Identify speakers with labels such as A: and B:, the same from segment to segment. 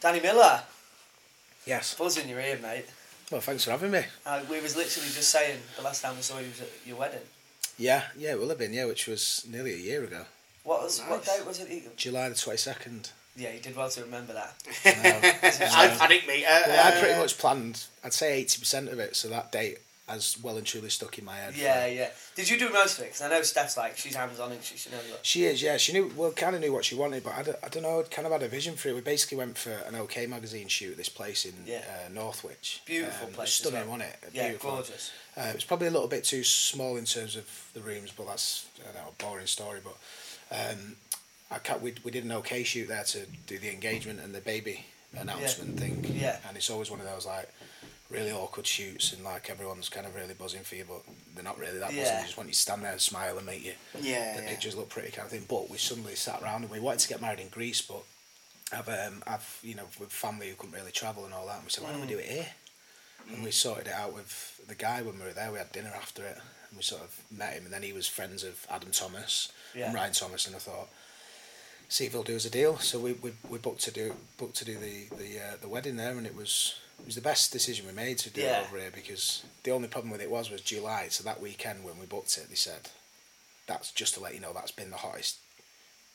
A: Danny Miller,
B: Yes.
A: buzz in your ear, mate.
B: Well, thanks for having me.
A: Uh, we was literally just saying the last time we saw you was at your wedding.
B: Yeah, yeah, it will have been, yeah, which was nearly a year ago.
A: What was what date was it?
B: July the 22nd.
A: Yeah, you did well to remember that.
C: I, I didn't meet her.
B: Well, I
C: uh,
B: pretty much planned, I'd say 80% of it, so that date has well and truly stuck in my head.
A: Yeah, yeah. Did you do most of it? Because I know Steph's like she's hands on and she should know that.
B: She is, yeah. She knew, well, kind of knew what she wanted, but I don't, I don't know, kind of had a vision for it. We basically went for an OK magazine shoot at this place in
A: Yeah.
B: uh, Northwich.
A: Beautiful
B: Um,
A: place
B: Stunning,
A: well.
B: wasn't it?
A: Yeah,
B: Beautiful.
A: gorgeous.
B: Uh, it was probably a little bit too small in terms of the rooms, but that's I don't know, a boring story. But um, I can't, we, we did an OK shoot there to do the engagement and the baby announcement thing.
A: Yeah.
B: And it's always one of those like really awkward shoots and like everyone's kind of really buzzing for you, but they're not really that buzzing.
A: Yeah.
B: They just want you to stand there and smile and make you
C: Yeah,
B: the
C: yeah.
B: pictures look pretty kind of thing. But we suddenly sat around and we wanted to get married in Greece, but I've um, I've you know with family who couldn't really travel and all that, and we said why don't we
A: Mm.
B: do it here? And we sorted it out with the guy when we were there. We had dinner after it, and we sort of met him, and then he was friends of Adam Thomas
A: Yeah.
B: and Ryan Thomas, and I thought. See if he'll do us a deal. So we, we, we booked to do booked to do the the uh, the wedding there, and it was it was the best decision we made to do
A: Yeah.
B: it over here because the only problem with it was was July. So that weekend when we booked it, they said that's just to let you know that's been the hottest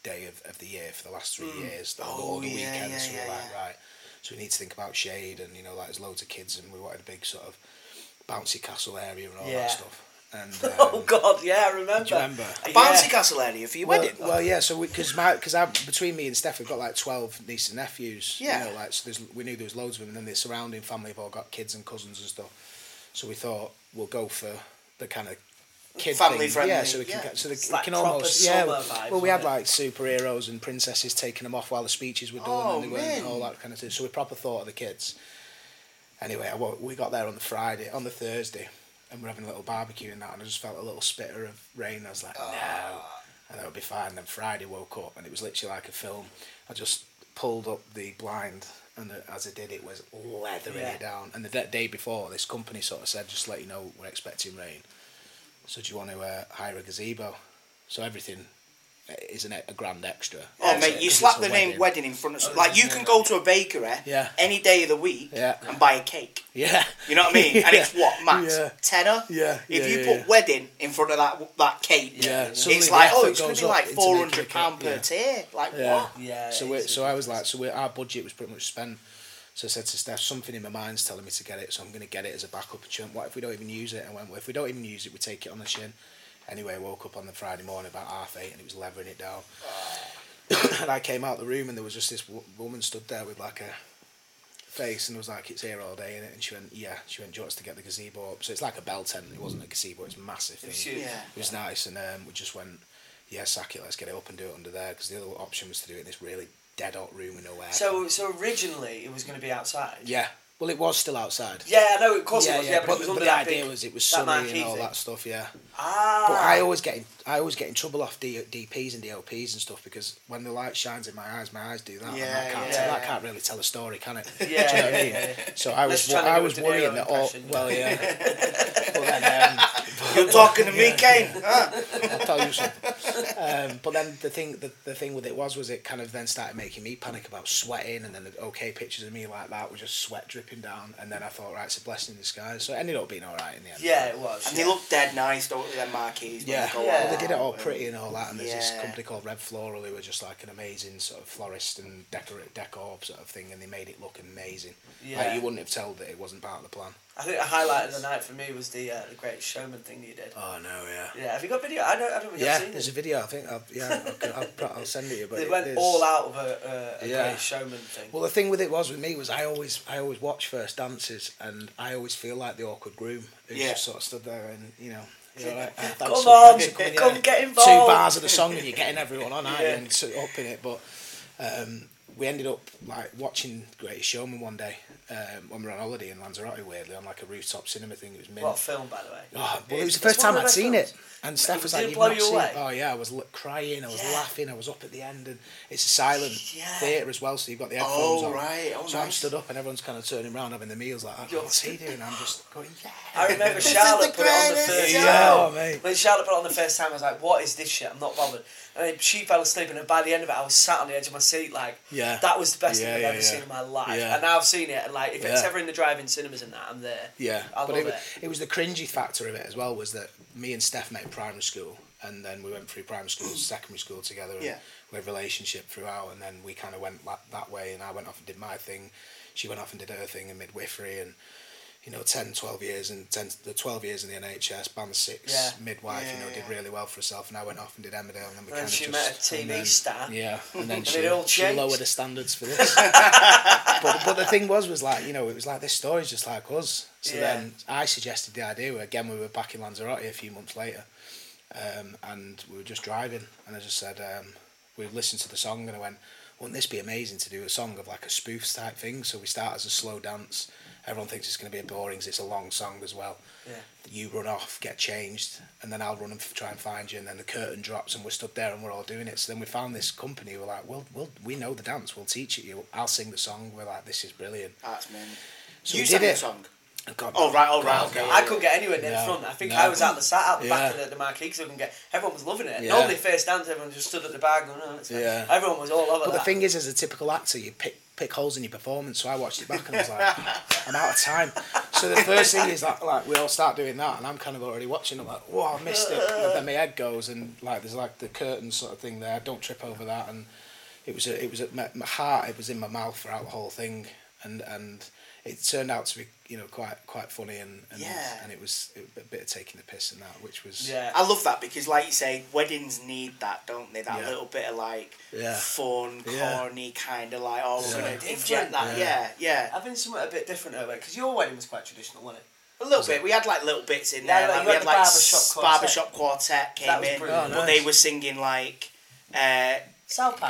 B: day of, of the year for the last three mm. years.
C: Oh,
B: the
C: yeah,
B: weekends.
C: yeah,
B: so we're like, right. So we need to think about shade and you know like there's loads of kids and we wanted a big sort of bouncy castle area and all that stuff. And
A: Oh
B: um,
A: God, yeah, I remember.
B: remember?
C: A
A: Yeah.
C: bouncy castle area for your
B: Well,
C: wedding.
B: well, yeah. So because my because I between me and Steph, we've got like twelve nieces and nephews.
C: Yeah.
B: You know, like so there's we knew there was loads of them, and then the surrounding family have all got kids and cousins and stuff. So we thought we'll go for the kind of kid
C: Family
B: thing.
C: friendly,
B: Yeah, so we can
C: yeah.
B: get so
A: It's
B: we can almost yeah.
A: vibes,
B: well, we had
A: it?
B: like superheroes and princesses taking them off while the speeches were done
C: Oh,
B: and they were and all that kind of thing. So we proper thought of the kids. Anyway, I, we got there on the Friday, on the Thursday, and we're having a little barbecue and that, and I just felt a little spitter of rain. I was like, no, and it'll be fine. And then Friday woke up, and it was literally like a film. I just pulled up the blind, and as I did, it was leathering
A: Yeah.
B: it down. And the day before, this company sort of said, just let you know, we're expecting rain. So do you want to uh, hire a gazebo? So everything isn't it a grand extra?
C: Oh,
B: It's
C: mate,
B: a-
C: you
B: 'cause
C: slap the
B: a
C: name
B: wedding.
C: wedding in front of oh, like you can go to a bakery
B: Yeah.
C: any day of the week
B: Yeah.
C: and buy a cake.
B: Yeah.
C: You know what I mean? And it's what max
B: Yeah.
C: tenner.
B: Yeah,
C: If
B: yeah,
C: you
B: yeah,
C: put
B: yeah.
C: wedding in front of that that cake,
B: Yeah,
C: it's like oh, it's going to be like four hundred pound making hundred per
B: yeah.
C: tier. Like
B: Yeah.
C: what?
A: Yeah.
B: So we, so I was like, so we, our budget was pretty much spent. So I said to Steph, something in my mind's telling me to get it, so I'm going to get it as a backup. And she went, what if we don't even use it? I went, well, if we don't even use it, we take it on the chin. Anyway, I woke up on the Friday morning about half eight and it was levering it down. and I came out the room and there was just this w- woman stood there with like a face and was like, it's here all day, innit? And she went, yeah. She went, do you want us to get the gazebo up? So it's like a bell tent. It wasn't a gazebo, it's a massive thing.
A: It's huge.
C: Yeah.
B: It was nice, and um, we just went, yeah, sack it, let's get it up and do it under there. Because the other option was to do it in this really dead hot room with no air.
A: So so originally it was going to be outside.
B: yeah, well, it was still outside.
A: Yeah, I know. Of course it was. Yeah, but, it was
B: but the idea was it was sunny and all that stuff. Yeah,
A: Ah.
B: but I always get in, I always get in trouble off D, DPs and DLPs and stuff because when the light shines in my eyes, my eyes do that. and
C: Yeah,
B: that can't,
C: yeah,
B: tell, that can't really tell a story, can it?
A: Yeah,
B: do you know what I mean?
A: yeah,
B: So I was,
A: try
B: I was worrying that all. Well, yeah. but then, um,
C: You're talking to me, Kane. Huh?
B: I'll tell you something. um, but then the thing, the, the thing with it was, was it kind of then started making me panic about sweating, and then the okay pictures of me like that were just sweat dripping down, and then I thought, right, it's a blessing in disguise. So it ended up being all right in the end.
A: Yeah, it was.
C: And
A: yeah.
C: they look dead nice, don't they, them marquees?
B: Yeah,
A: Yeah.
B: They did it all pretty and all that, and there's this company called Red Floral who were just like an amazing sort of florist and decor decor sort of thing, and they made it look amazing.
A: Yeah.
B: Like you wouldn't have told that it wasn't part of the plan.
A: I think the highlight of the night for me was the uh, the Great Showman thing you did.
B: Oh no, yeah.
A: Yeah, have you got video? I don't. I don't think
B: Yeah,
A: I've seen
B: there's a video. I think. I'll, yeah, I'll, I'll, I'll send it to you. But
A: They
B: it-
A: went
B: there's-
A: all out of a, a, a
B: Yeah.
A: Great Showman thing.
B: Well, the thing with it was with me was I always I always watch first dances, and I always feel like the awkward groom who
C: Yeah.
B: just sort of stood there and you know. You know, like,
A: Come on, come
B: yeah.
A: get
B: Two bars of the song and you're getting everyone on, aren't you, and so up in it. But um, we ended up like watching Greatest Showman one day um, when we were on holiday in Lanzarote, weirdly on like a rooftop cinema thing. It was mint.
A: What film, by the way.
B: Oh, well, it was the first time I'd seen
A: best
B: it, and Steph was like, "You've not
A: you
B: seen it." Oh yeah, I was l- crying, I was
A: Yeah.
B: laughing, I was up at the end, and it's a silent
A: Yeah.
B: theatre as well, so you've got the headphones
C: Oh,
B: on.
C: right. Oh,
B: so I'm stood up, and everyone's kind of turning around having the meals like, oh, "What's he doing?" I'm just going, "Yeah."
A: I remember Charlotte put it on the first
C: show.
A: time.
B: Yeah, oh, mate.
A: When Charlotte put it on the first time, I was like, "What is this shit? I'm not bothered." And then she fell asleep, and by the end of it, I was sat on the edge of my seat, like,
B: Yeah.
A: that was the best
B: Yeah,
A: thing I've
B: yeah,
A: ever
B: yeah.
A: seen in my life."
B: Yeah.
A: And now I've seen it, and like, if it's
B: Yeah.
A: ever in the drive-in cinemas and that, I'm there.
B: Yeah,
A: I
B: but
A: love
B: it, was-
A: it.
B: it was the cringy factor of it as well. Was that me and Steph met in primary school, and then we went through primary school, secondary school together, and
C: Yeah.
B: we had a relationship throughout. And then we kind of went that, that way, and I went off and did my thing. She went off and did her thing in midwifery, and you know, 10, 12 years, and 10, the twelve years in the NHS, band six,
A: Yeah.
B: midwife. you know,
C: Yeah,
B: did really well for herself. And I went off and did Emmerdale, and then we
A: And
B: kind of
A: she
B: just
A: met a TV
B: then-
A: star.
B: Yeah, and then
A: And
B: she, she lowered the standards for this. but but the thing was was like you know it was like this story's just like us. So
A: Yeah.
B: then I suggested the idea. where, Again, we were back in Lanzarote a few months later, um, and we were just driving, and I just said um, we listened to the song, and I went, "Wouldn't this be amazing to do a song of like a spoof type thing?" So we start as a slow dance. Everyone thinks it's going to be boring 'cause it's a long song as well.
A: Yeah.
B: You run off, get changed, and then I'll run and f- try and find you, and then the curtain drops, and we're stood there, and we're all doing it. So then we found this company. We're like, "Well, we'll we know the dance. We'll teach it you. I'll sing the song." We're like, "This is brilliant."
C: That's man.
B: So
C: you
B: we did it.
C: song.
B: Oh, God,
C: Oh, right, oh, right, okay.
A: I couldn't get anywhere near
B: No,
A: the front. I think
B: no.
A: I was at the sat out the back of the, the marquee because I couldn't get. Everyone was loving it.
B: Yeah.
A: Normally, first dance, everyone just stood at the bar going, "Oh, it's fine."
B: Yeah.
A: Everyone was all over
B: But
A: that.
B: the thing is, as a typical actor, you pick pick holes in your performance. So I watched it back and I was like, I'm out of time. So the first thing is that like we all start doing that, and I'm kind of already watching. I'm like, whoa, I missed it. And then my head goes, and like there's like the curtain sort of thing there. Don't trip over that. And it was a, it was at my, my heart. It was in my mouth throughout the whole thing, and and it turned out to be you know quite quite funny and and,
C: Yeah.
B: and it was a bit of taking the piss in that, which was
A: yeah.
C: I love that because, like you say, weddings need that, don't they? That
B: Yeah.
C: little bit of like
B: Yeah.
C: fun,
B: Yeah.
C: corny kind of like, oh, we're
B: Yeah.
C: gonna
A: Different.
C: inject that.
B: Yeah.
C: Yeah, yeah.
A: Having something a bit different over because your wedding was quite traditional, wasn't it?
C: A little bit. We had like little bits in there.
A: like,
C: like, we
A: had
C: had like
A: barbershop
C: s-
A: quartet.
C: barbershop quartet came in,
A: brilliant.
B: Oh,
C: but they were singing like uh,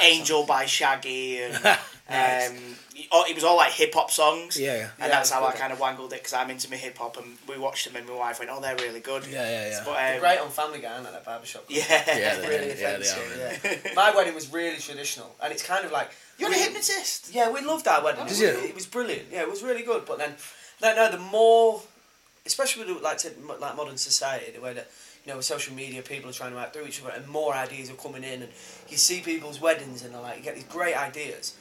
C: "Angel" by Shaggy and. Um, it was all like hip hop songs,
B: Yeah, yeah.
C: and
A: Yeah,
C: that's
A: it's
C: how I kind of wangled it because I'm into my hip hop, and we watched them, and my wife went, "Oh, they're really good."
B: Yeah, yeah, yeah.
C: But,
A: They're
C: um,
A: great on Family Guy and that barbershop.
C: Yeah.
B: Yeah, they
A: really
B: are, yeah, they
A: offensive. Yeah, My wedding was really traditional, and it's kind of like
C: You're
A: we-
C: a hypnotist.
A: Yeah, we loved our wedding.
B: Did
A: it,
B: you?
A: was- it was brilliant. Yeah, it was really good. But then, no, no, the more, especially with like to, like modern society, the way that you know with social media, people are trying to outdo each other, and more ideas are coming in, and you see people's weddings, and they're like you get these great ideas.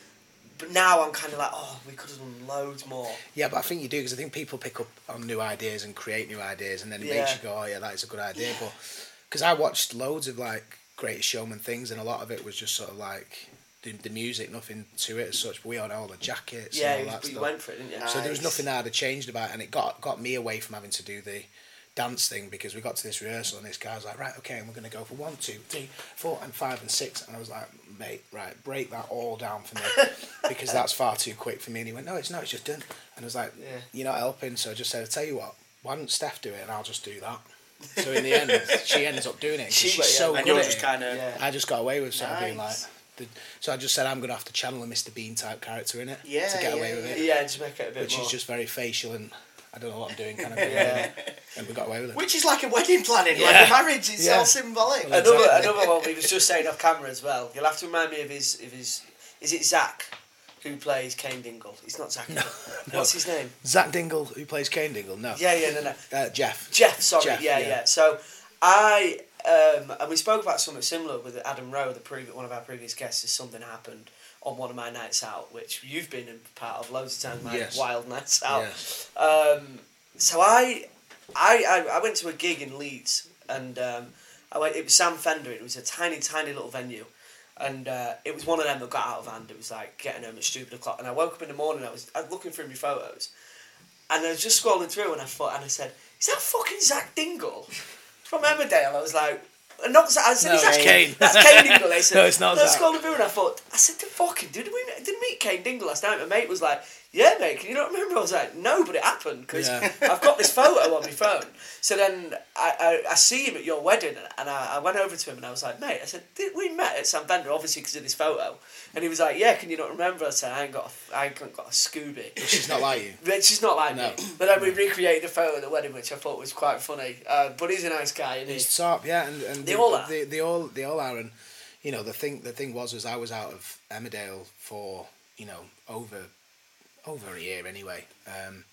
A: But now I'm kind of like, oh, we could have done loads more.
B: Yeah, but I think you do because I think people pick up on new ideas and create new ideas, and then it
A: Yeah.
B: makes you go, "Oh yeah, that is a good idea." But because I watched loads of like Greatest Showman things, and a lot of it was just sort of like the, the music, nothing to it as such. But we had all the jackets.
A: Yeah,
B: and all that
A: but you
B: stuff.
A: went for it, didn't you?
B: So there was nothing I'd have changed about, it, and it got got me away from having to do the dance thing because we got to this rehearsal and this guy was like, right, okay, and we're gonna go for one, two, three, four, and five and six, and I was like, mate, right, break that all down for me because that's far too quick for me. And he went, no, it's not, it's just done. And I was like,
A: Yeah.
B: you're not helping. So I just said, I'll tell you what, why don't Steph do it and I'll just do that. So in the end, she ends up doing it
A: She-
B: she's
A: yeah,
B: so
C: and
B: good
C: just kind of
A: Yeah.
B: I just got away with sort of being like, the, so I just said I'm gonna have to channel a Mr Bean type character in it
C: Yeah,
B: to get away with it
A: yeah, just make it a bit
B: which
A: more.
B: is just very facial and I don't know what I'm doing kind of thing.
A: Yeah.
B: And we got away with it.
C: Which is like a wedding planning,
B: Yeah.
C: like a marriage. It's
B: Yeah.
C: all symbolic.
B: Well,
A: Another
B: Exactly.
A: another one we was just saying off camera as well. You'll have to remind me of his of his. Is it Zach, who plays Kane Dingle? He's not Zach. is
B: no.
A: What's his name?
B: Zach Dingle, who plays Kane Dingle, no.
A: Yeah, yeah, no, no.
B: Uh, Jeff.
A: Jeff. Sorry.
B: Jeff,
A: yeah,
B: yeah.
A: yeah, So I um, and we spoke about something similar with Adam Rowe, the previous one of our previous guests. Is something happened on one of my nights out, which you've been a part of loads of times. My
B: Yes.
A: wild nights out. Um, so I, I, I, I went to a gig in Leeds, and um, I went. It was Sam Fender. It was a tiny, tiny little venue, and uh, it was one of them that got out of hand. It was like getting home at stupid o'clock, and I woke up in the morning. I was, I was looking through my photos, and I was just scrolling through, and I thought, and I said, "Is that fucking Zach Dingle from Emmerdale?" I was like. Not Zach, I said,
B: No,
A: "Is that
B: Kane."
A: That's Kane Dingle. They said,
B: No, it's not
A: I was
B: Zach.
A: scrolling through and I thought, I said, "The fucking did we didn't meet Kane Dingle last night?" My mate was like, "Yeah, mate, can you not remember?" I was like, "No, but it happened because
B: Yeah.
A: I've got this photo on my phone." So then I, I, I see him at your wedding and I, I went over to him and I was like, "Mate," I said, Did "We met at Sam Fender, obviously because of this photo." And he was like, "Yeah, can you not remember?" I said, "I ain't got, a, I ain't got a Scooby."
B: She's not like you.
A: But she's not like
B: No.
A: me. But then we recreated the photo at the wedding, which I thought was quite funny. Uh, but he's a nice guy, isn't he?
B: He's top, yeah, and, and
A: They all are.
B: They, they all they all are, and you know the thing the thing was was I was out of Emmerdale for you know over over a year anyway. Um,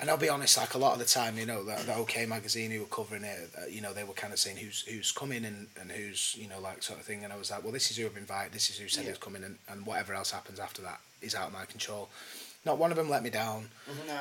B: and I'll be honest, like a lot of the time, you know, the, the OK magazine who were covering it, uh, you know, they were kind of saying who's who's coming and, and who's you know like sort of thing, and I was like, well, this is who I've invited, this is who said
C: Yeah.
B: coming, and, and whatever else happens after that is out of my control. Not one of them let me down.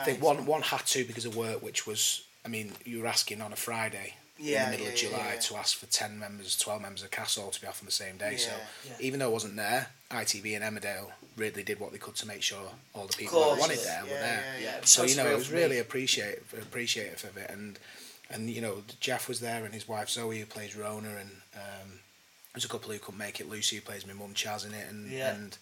B: I think one one had to because of work, which was, I mean, you were asking on a Friday
C: Yeah,
B: in the middle
C: yeah,
B: of July
C: yeah.
B: to ask for 10 members, 12 members of Castle to be off on the same day. So even though I wasn't there, ITV and Emmerdale really did what they could to make sure all the people that wanted
A: yeah.
B: there were there.
C: yeah, yeah.
A: Yeah,
B: So, you know, it was really appreciative appreciative of it. And, and, you know, Jeff was there and his wife Zoe, who plays Rhona, and um, there's a couple who couldn't make it. Lucy, who plays my mum Chas in it. And,
A: Yeah.
B: and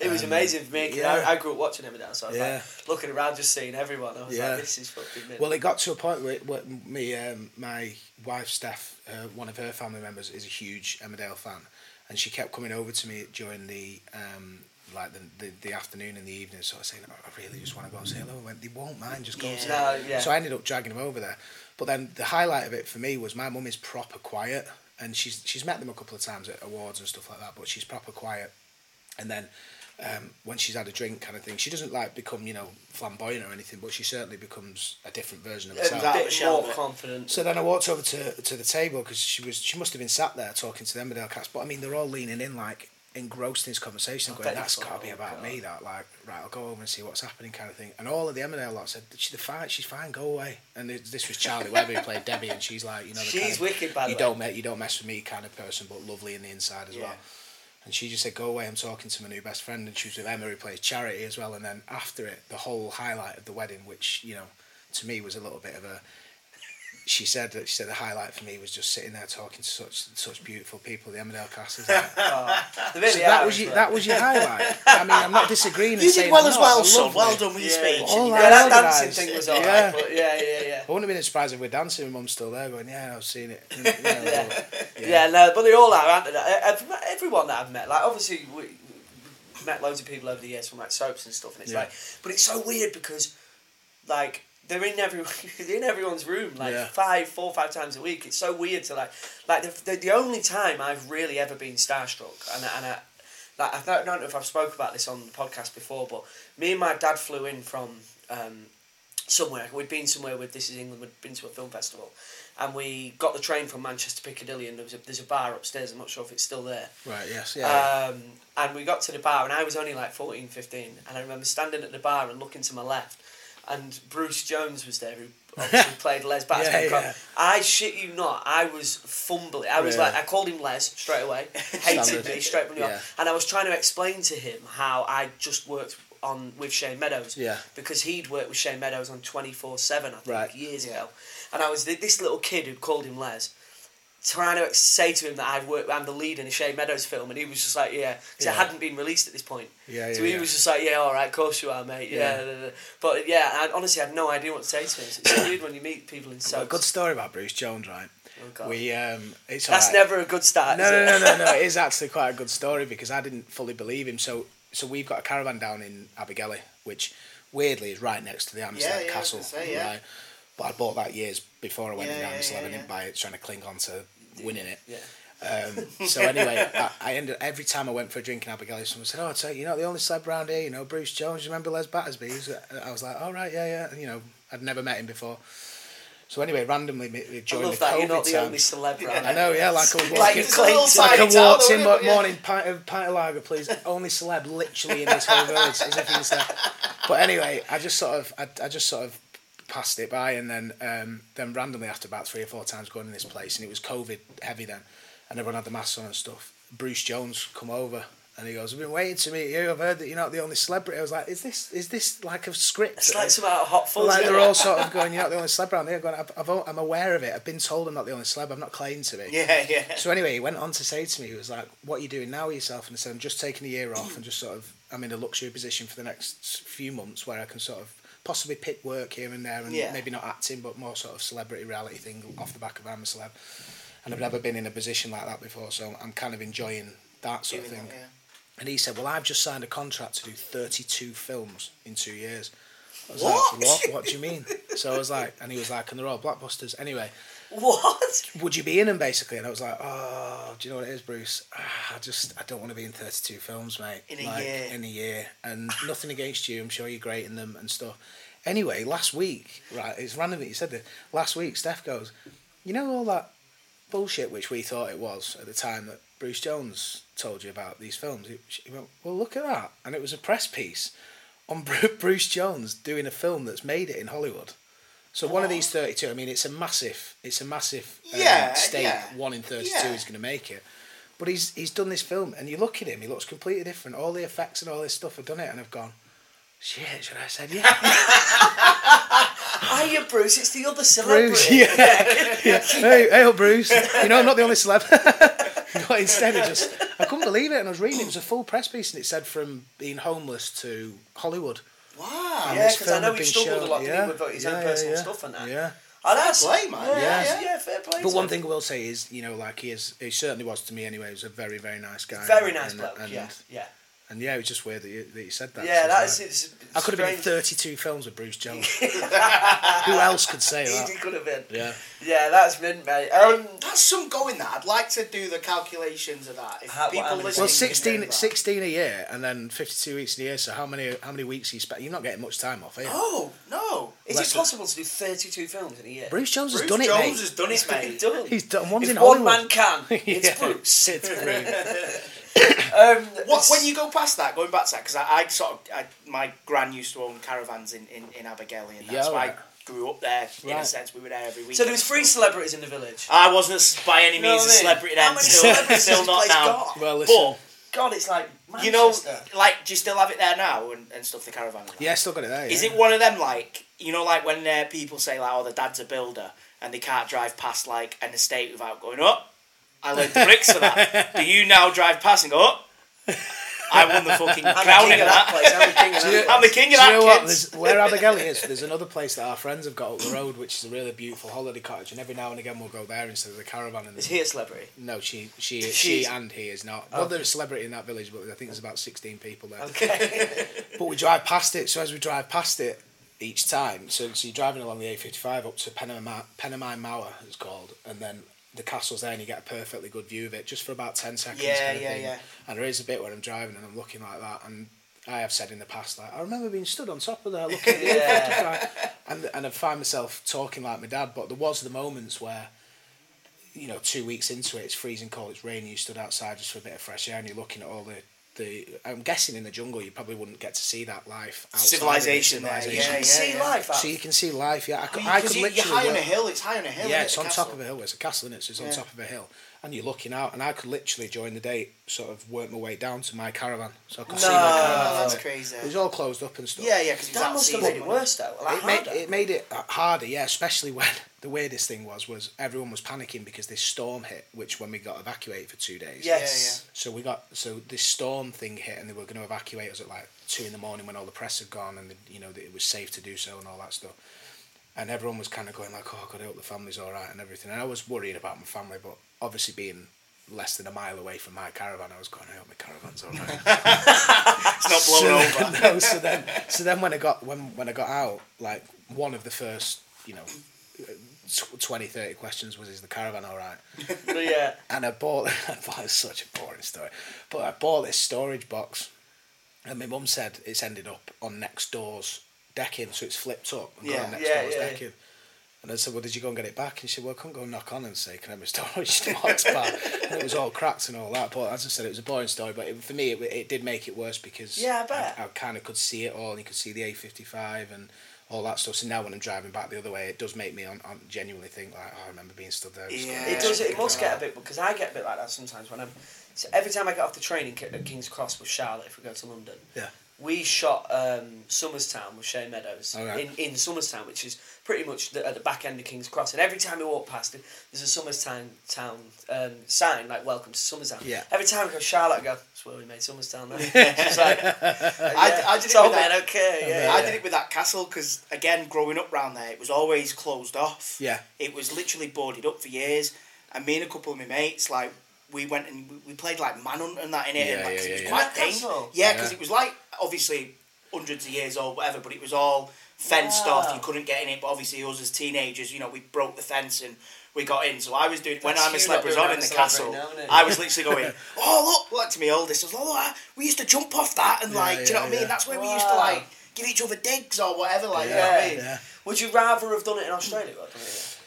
A: It was
B: um,
A: amazing for me.
B: yeah.
A: I, I grew up watching Emmerdale, so I was
B: Yeah.
A: like looking around, just seeing everyone. I was
B: Yeah.
A: like, "This is fucking." mint."
B: Well, it got to a point where, where me, um, my wife Steph, uh, one of her family members, is a huge Emmerdale fan, and she kept coming over to me during the um, like the, the the afternoon and the evening, sort of saying, "Oh, "I really just want to go and say hello." I went, "They won't mind, just go." and say
A: Yeah.
B: hello."
A: No, yeah.
B: So I ended up dragging them over there. But then the highlight of it for me was my mum is proper quiet, and she's she's met them a couple of times at awards and stuff like that, but she's proper quiet. And then um, when she's had a drink, kind of thing, she doesn't like become you know flamboyant or anything, but she certainly becomes a different version of
A: a
B: herself.
C: that
A: bit more confident.
B: So then I walked over to to the table because she was she must have been sat there talking to them with Emmerdale cats, but I mean they're all leaning in like engrossed in this conversation,
A: I
B: going, "That's got to be
A: oh,
B: about
A: God."
B: me." That like, right, I'll go over and see what's happening, kind of thing. And all of the Emmerdale lot said, "She's fine, she's fine, go away." And this this was Charlie Webber who played Debbie, and she's like, you know, the
A: She's
B: kind of,
A: wicked, by
B: you
A: way.
B: don't me- you don't mess with me kind of person, but lovely in the inside as
C: Yeah.
B: well. And she just said, "Go away." I'm talking to my new best friend, and she was with Emma, who plays Charity as well. And then after it, the whole highlight of the wedding, which you know, to me was a little bit of a. She said that she said the highlight for me was just sitting there talking to such such beautiful people, the Emmerdale cast. Is like,
A: They really
B: so that was your that was your highlight. I mean, I'm not disagreeing.
C: You did well as well, son.
B: loved
C: Well done with your
A: Yeah.
C: speech.
B: All
A: Yeah, that dancing thing was alright,
B: Yeah.
A: but yeah, yeah, yeah.
B: I wouldn't have been surprised if we're dancing and mum's still there going, yeah, I've seen it. You know, yeah.
A: Yeah. no, but they all are, aren't they? I- I've met everyone that I've met, like obviously we we met loads of people over the years from like soaps and stuff, and it's
B: Yeah.
A: like, but it's so weird because, like, they're in every in everyone's room like
B: Yeah.
A: five, four, five times a week. It's so weird to like, like the, the, the only time I've really ever been starstruck, and I- and I, like I don't know if I've spoke about this on the podcast before, but me and my dad flew in from um, somewhere. We'd been somewhere with This Is England. We'd been to a film festival, and we got the train from Manchester Piccadilly, and there was a, there's a bar upstairs. I'm not sure if it's still there.
B: Right, yes, yeah.
A: Um, and we got to the bar, and I was only like 14, 15. And I remember standing at the bar and looking to my left, and Bruce Jones was there, who obviously played Les Batter's
B: Yeah, yeah.
A: I shit you not, I was fumbling. I was
B: Really?
A: like, I called him Les straight away, hated me straight from the
B: Yeah.
A: And I was trying to explain to him how I just worked on with Shane Meadows
B: Yeah.
A: because he'd worked with Shane Meadows on 24 7, I think,
B: Right.
A: years ago. And I was this little kid who called him Les, trying to say to him that I've worked, I'm the lead in a Shane Meadows film, and he was just like, yeah, because
B: Yeah.
A: it hadn't been released at this point.
B: Yeah,
A: so
B: yeah,
A: he
B: yeah.
A: was just like, yeah, all right, of course you are, mate. Yeah.
B: Yeah.
A: But yeah, I honestly had no idea what to say to him. So it's weird when you meet people in
B: so
A: a
B: good story about Bruce Jones, right?
A: Oh, God.
B: We um, it's
A: That's
B: alright.
A: never a good start.
B: No,
A: is
B: no,
A: it?
B: no, no, no. It is actually quite a good story because I didn't fully believe him. So, so we've got a caravan down in Abergele, which weirdly is right next to the Amsterdam
C: Yeah, yeah, I was
B: Castle.
C: say, yeah.
B: right? But I bought that years before I went
C: Yeah,
B: in
C: yeah,
B: Amsterdam.
C: yeah,
B: I didn't buy it, trying to cling on to winning it.
A: Yeah.
B: Um, so anyway, I, I ended every time I went for a drink in Abergele, someone said, "Oh, so you you're not the only celeb around here, you know Bruce Jones. You remember Les Battersby?" I was like, "All right, yeah, yeah." And, you know, I'd never met him before. So anyway, randomly me-
A: I love
B: the
A: that
B: COVID
A: you're not the
B: time,
A: only celeb around.
B: I know, yeah, like I was
A: Like a little
B: like I walked in one
C: it? Yeah.
B: morning, pint of pint of lager, please. Only celeb, literally in this whole village, as if he was there. But anyway, I just sort of, I, I just sort of passed it by, and then, um, then randomly after about three or four times going in this place, and it was COVID heavy then, and everyone had the masks on and stuff. Bruce Jones come over. And he goes, I've been waiting to meet you. I've heard that you're not the only celebrity. I was like, is this is this like a script?
A: It's like some out of Hot Fuzz.
B: like they're all sort of going, you're not the only celeb around here. Going, I've, I've, I'm aware of it. I've been told I'm not the only celeb. I'm not claiming to be.
C: Yeah, yeah.
B: So anyway, he went on to say to me, he was like, "What are you doing now with yourself?" And I said, "I'm just taking a year off and just sort of, I'm in a luxury position for the next few months where I can sort of possibly pick work here and there and
C: Yeah.
B: maybe not acting, but more sort of celebrity reality thing off the back of I'm a celeb." And I've never been in a position like that before, so I'm kind of enjoying that sort of thing.
C: that, yeah.
B: And he said, "Well, I've just signed a contract to do 32 films in two years."
C: What?
B: like, "What? What do you mean?" So I was like, and he was like, "And they're all blockbusters." Anyway,
A: What?
B: would you be in them basically? And I was like, oh, do you know what it is, Bruce? Ah, I just, I don't want to be in 32 films, mate.
C: In a
B: like,
C: year.
B: In a year. And nothing against you, I'm sure you're great in them and stuff. Anyway, last week, right, it's random that you said this. Last week, Steph goes, you know all that bullshit which we thought it was at the time that Bruce Jones told you about these films? He went, well, look at that. And it was a press piece on Bruce Jones doing a film that's made it in Hollywood. So one of these thirty-two. I mean, it's a massive, it's a massive um,
C: Yeah,
B: stake.
C: yeah.
B: One in thirty-two
C: Yeah.
B: is going to make it. But he's he's done this film, and you look at him, he looks completely different. All the effects and all this stuff have done it, and I've gone, shit. Should I have said yeah?
A: Hiya, Bruce. It's the other
B: Bruce, yeah, yeah. Hey, hey, Bruce. You know I'm not the only celeb. but instead, it just I couldn't believe it, and I was reading. It was a full press piece, and it said from being homeless to Hollywood.
A: Yeah,
B: this
A: 'cause I know he struggled a lot,
B: yeah,
A: with his own
B: yeah,
A: personal
B: yeah,
A: stuff and that.
B: Yeah.
A: Oh, that's
C: Fair play, man.
A: Yeah,
C: Yeah,
A: yeah,
C: yeah.
A: fair play.
B: But one
A: him.
B: thing I will say is, you know, like he is, he certainly was to me anyway. He was a very, very nice guy.
A: very nice
B: and,
A: bloke.
B: And,
A: yeah, yeah,
B: and yeah, it was just weird that you, that you said that.
A: yeah.
B: So
A: That's
B: like-
A: it's.
B: I could have been in 32 films with Bruce Jones. Who else could say
A: He
B: that?
A: could have been.
B: Yeah.
A: Yeah, that's mint, mate. Um,
C: That's some going that. I'd like to do the calculations of that. If
A: How-
C: people listening
B: Well,
C: can
B: 16, 16 a year and then 52 weeks in a year. So how many how many weeks you spend? You're not getting much time off, are you?
C: Oh, no.
A: is
B: Less
A: it
B: than-
A: possible to do thirty-two films in a year?
B: Bruce Jones has
C: Bruce
B: done it,
C: Bruce
B: Jones
C: has done
A: It's
C: it,
A: been
C: mate.
A: done.
B: He's done. One's
A: if
B: in
A: one
B: Hollywood.
A: man can, it's
B: Yeah.
A: Bruce.
B: It's Bruce.
A: Um,
C: What, when you go past that, going back to that, because I, I sort of, I, my gran used to own caravans in, in, in Abergele, and that's
B: Yeah,
C: why
B: right.
C: I grew up there. In a sense, we were there every week.
A: so there was three celebrities in the village.
C: I wasn't by any
A: You know
C: means
A: what
C: a
A: I mean?
C: celebrity
A: How
C: then.
A: many
C: Still,
A: celebrities
C: still
A: has
C: not
A: place
C: now.
A: got?
B: Well, listen.
A: But, God, it's like
C: You know, like, do you still have it there now and, and stuff? The caravan. and that?
B: Yeah, still got it there.
C: Is
B: yeah.
C: it one of them like you know, like when uh, people say like, "Oh, the dad's a builder," and they can't drive past like an estate without going up? I laid the bricks for that. Do you now drive past and go up? I won the fucking
A: I'm the
C: crown
A: king
C: in
A: of that
C: that.
A: place. I'm the king of
B: Do you-
A: that
C: I'm the
A: place.
C: king
B: Do
C: of
B: you know
C: that,
B: what? There's, where Abergele is, there's another place that our friends have got up the road, which is a really beautiful holiday cottage, and every now and again we'll go there instead of the caravan. And
A: Is he a celebrity?
B: No, she, she,
A: She's-
B: she, and he is not. Oh. Well, there's a celebrity in that village, but I think there's about 16 people there.
A: Okay.
B: But we drive past it, so as we drive past it each time, so, so you're driving along the A55 up to Penamine, Penmaenmawr, it's called, and then the castle's there and you get a perfectly good view of it just for about 10 seconds.
C: Yeah,
B: kind of
C: yeah,
B: thing.
C: yeah.
B: And there is a bit where I'm driving and I'm looking like that, and I have said in the past, like, I remember being stood on top of there looking at the
A: Yeah.
B: And, and I find myself talking like my dad, but there was the moments where you know, two weeks into it, it's freezing cold, it's raining, you stood outside just for a bit of fresh air and you're looking at all the, the I'm guessing in the jungle you probably wouldn't get to see that life outside of the
C: Civilization there,
B: civilization.
C: yeah,
A: See
C: yeah.
A: life.
B: So you can see life, yeah. I could, I
C: Because
B: could
C: you,
B: literally
C: you're high on a hill. It's high on a hill.
B: yeah,
C: isn't
B: it's on
C: the
B: top of a hill. It's a castle, is it? So it's on top of a hill, and you're looking out. And I could literally during the day sort of work my way down to my caravan, so I could see my
A: No.
B: caravan.
C: Oh, that's
B: it.
C: crazy.
B: It was all closed up and stuff.
C: Yeah, yeah, because
A: That must have made it worse though. Like
B: It made,
A: harder.
B: it made it uh, harder, yeah. Especially when the weirdest thing was was everyone was panicking because this storm hit, which when we got evacuated for two days.
A: Yes.
B: So we got so this storm thing hit, and they were going to evacuate us at like two in the morning when all the press had gone, and you know that it was safe to do so and all that stuff. And everyone was kind of going like, "Oh, God, I hope the family's all right and everything." And I was worried about my family, but obviously being less than a mile away from my caravan, I was going, "I hope my caravan's all right."
C: It's not blown
B: so,
C: over.
B: no, so then, so then when I got when when I got out, like one of the first, you know, tw- 20, 30 questions was, "Is the caravan all right?"
A: But yeah.
B: and I bought, I bought it's such a boring story, but I bought this storage box, and my mum said it's ended up on next door's decking, so it's flipped up and
C: Yeah,
B: gone on next
A: yeah,
B: door's
A: yeah, yeah.
B: And I said, well, did you go and get it back? And she said, well, I couldn't go knock on and say, can I have a storage box back? and it was all cracked and all that. But as I said, it was a boring story. But it, for me, it, it did make it worse because
A: Yeah, I bet.
B: I, kind of could see it all. And you could see the A55 and all that stuff. So now when I'm driving back the other way, it does make me on, on genuinely think, like, oh, I remember being stood there.
C: Yeah.
A: It does. It must get a bit because I get a bit like that sometimes when I'm. So every time I get off the train in at uh, King's Cross with Charlotte, if we go to London,
B: Yeah.
A: We shot um, Somers Town with Shane Meadows
B: Oh, right.
A: in in Somers Town, which is pretty much the, at the back end of King's Cross. And every time we walk past it, there's a Somerstown town um, sign like "Welcome to Somers Town."
B: Yeah.
A: Every time we go Charlotte, I go, "That's where we made Somers Town." Then she's like,
C: I, I did it with
A: me I
C: that.
A: don't care." Yeah,
C: I did it with that castle because again, growing up round there, it was always closed off.
B: Yeah.
C: It was literally boarded up for years, and me and a couple of my mates like. We went and we- we played like manhunt and that in it,
B: Yeah,
C: and like, 'cause
B: yeah,
C: it was
B: yeah,
C: quite
A: yeah.
C: dangerous. Yeah, because
B: Yeah.
C: it was like obviously hundreds of years old, whatever, but it was all fenced off. You couldn't get in it, but obviously us as teenagers, you know, we broke the fence and we got in. So I was doing when I'm a
A: you
C: Celeb was
A: doing
C: on in the castle.
A: now.
C: I was literally going, "Oh look!" Look to me, oldest, I was like, "Oh, we used to jump off that and like, do you know
B: yeah,
C: what I mean? That's where we used to like give each other digs or whatever. Like, you know what I mean?
B: Yeah.
A: Would you rather have done it in Australia or done it here?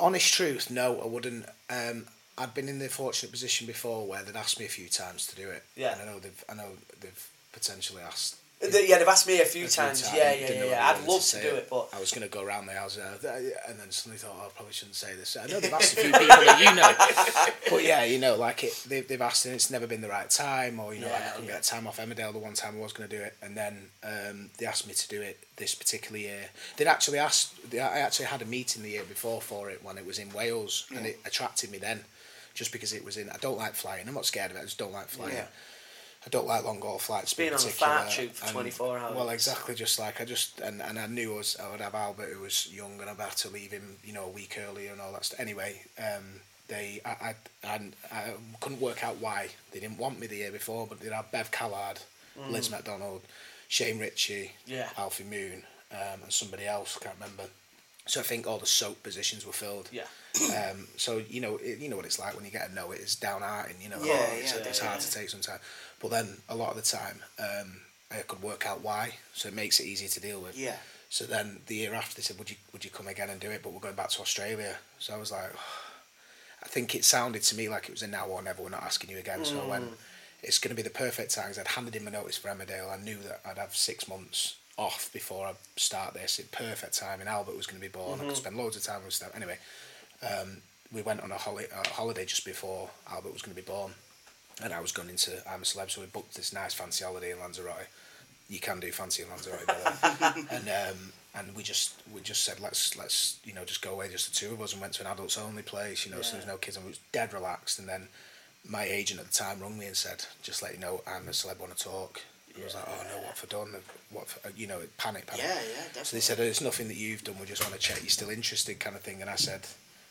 B: honest truth, no, I wouldn't. Um, I'd been in the fortunate position before where they'd asked me a few times to do it.
A: Yeah.
B: And I know they've, I know they've potentially asked.
A: Yeah, they've asked me a few
B: a few
A: times. Yeah, yeah, yeah. yeah. I'd love to
B: say
A: do it, but
B: I was going to go around the house, uh, and then suddenly thought, oh, I probably shouldn't say this. I know they've asked a few people that you know, but yeah, you know, like it, they've, they've asked and it's never been the right time, or you know, like I couldn't
A: yeah.
B: get time off Emmerdale the one time I was going to do it, and then um, they asked me to do it this particular year. They'd actually asked, they, I actually had a meeting the year before for it when it was in Wales, and it attracted me then, just because it was in. I don't like flying. I'm not scared of it. I just don't like flying. I don't like long haul flights.
A: Being
B: in
A: on a fart tube for
B: and-
A: 24 hours.
B: Well, exactly. Just like I just and, and I knew I, was, I would have Albert who was young and I'd have to leave him, you know, a week earlier and all that stuff. Anyway, um, they I, I, I, I couldn't work out why they didn't want me the year before, but they'd have Bev Callard, Liz McDonald, Shane Richie,
A: Mm. Yeah.
B: Alfie Moon, um, and somebody else. I can't remember. So I think all the soap positions were filled.
A: yeah.
B: Um, so you know, it, you know what it's like when you get a no. It's downhearting. You know,
C: Yeah,
B: oh, it's,
C: yeah,
B: it's hard
C: yeah.
B: to take sometimes. But then a lot of the time, um, I could work out why, so it makes it easier to deal with.
C: Yeah.
B: So then the year after, they said, "Would you would you come again and do it?" But we're going back to Australia. So I was like, I think it sounded to me like it was a now or never. We're not asking you again. So when it's going to be the perfect time, 'cause I'd handed in my notice for Emmerdale. I knew that I'd have six months off before I start this. It perfect time, and Albert was going to be born. I could spend loads of time with stuff. Anyway, um, we went on a, holi- a holiday just before Albert was going to be born, and I was going into I'm a celeb, so we booked this nice fancy holiday in Lanzarote. You can do fancy in Lanzarote, by the way. and um, and we just we just said let's let's you know just go away, just the two of us, and went to an adults only place, you know, so there's no kids, and we was dead relaxed. And then my agent at the time rung me and said, just let you know, I'm a celeb, want to talk. I was like, oh no, what for done? What for, you know, panic, panic.
C: Yeah, yeah, definitely.
B: So they said, oh, it's nothing that you've done. We just want to check you're still interested, kind of thing. And I said,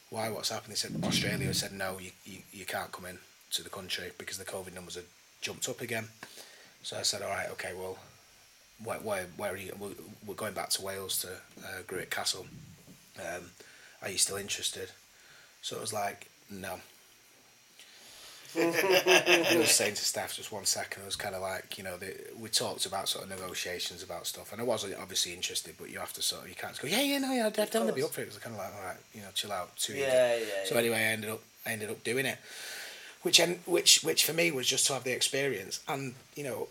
B: why? What's happened? They said Australia. I said, no, you, you you can't come in to the country because the COVID numbers had jumped up again. So I said, all right, okay, well, where where, where are you? We're, we're going back to Wales to uh, Great Castle. Um, are you still interested? So it was like, no. I was saying to staff just one second. I was kind of like, you know, the, we talked about sort of negotiations about stuff, and I wasn't obviously interested, but you have to sort of you can't just go, yeah, yeah, no, yeah, I'd definitely be up for it. It was kind of like, all right, you know, chill out. Too.
A: Yeah, yeah,
B: So
A: yeah.
B: anyway, I ended up I ended up doing it, which which which for me was just to have the experience, and you know.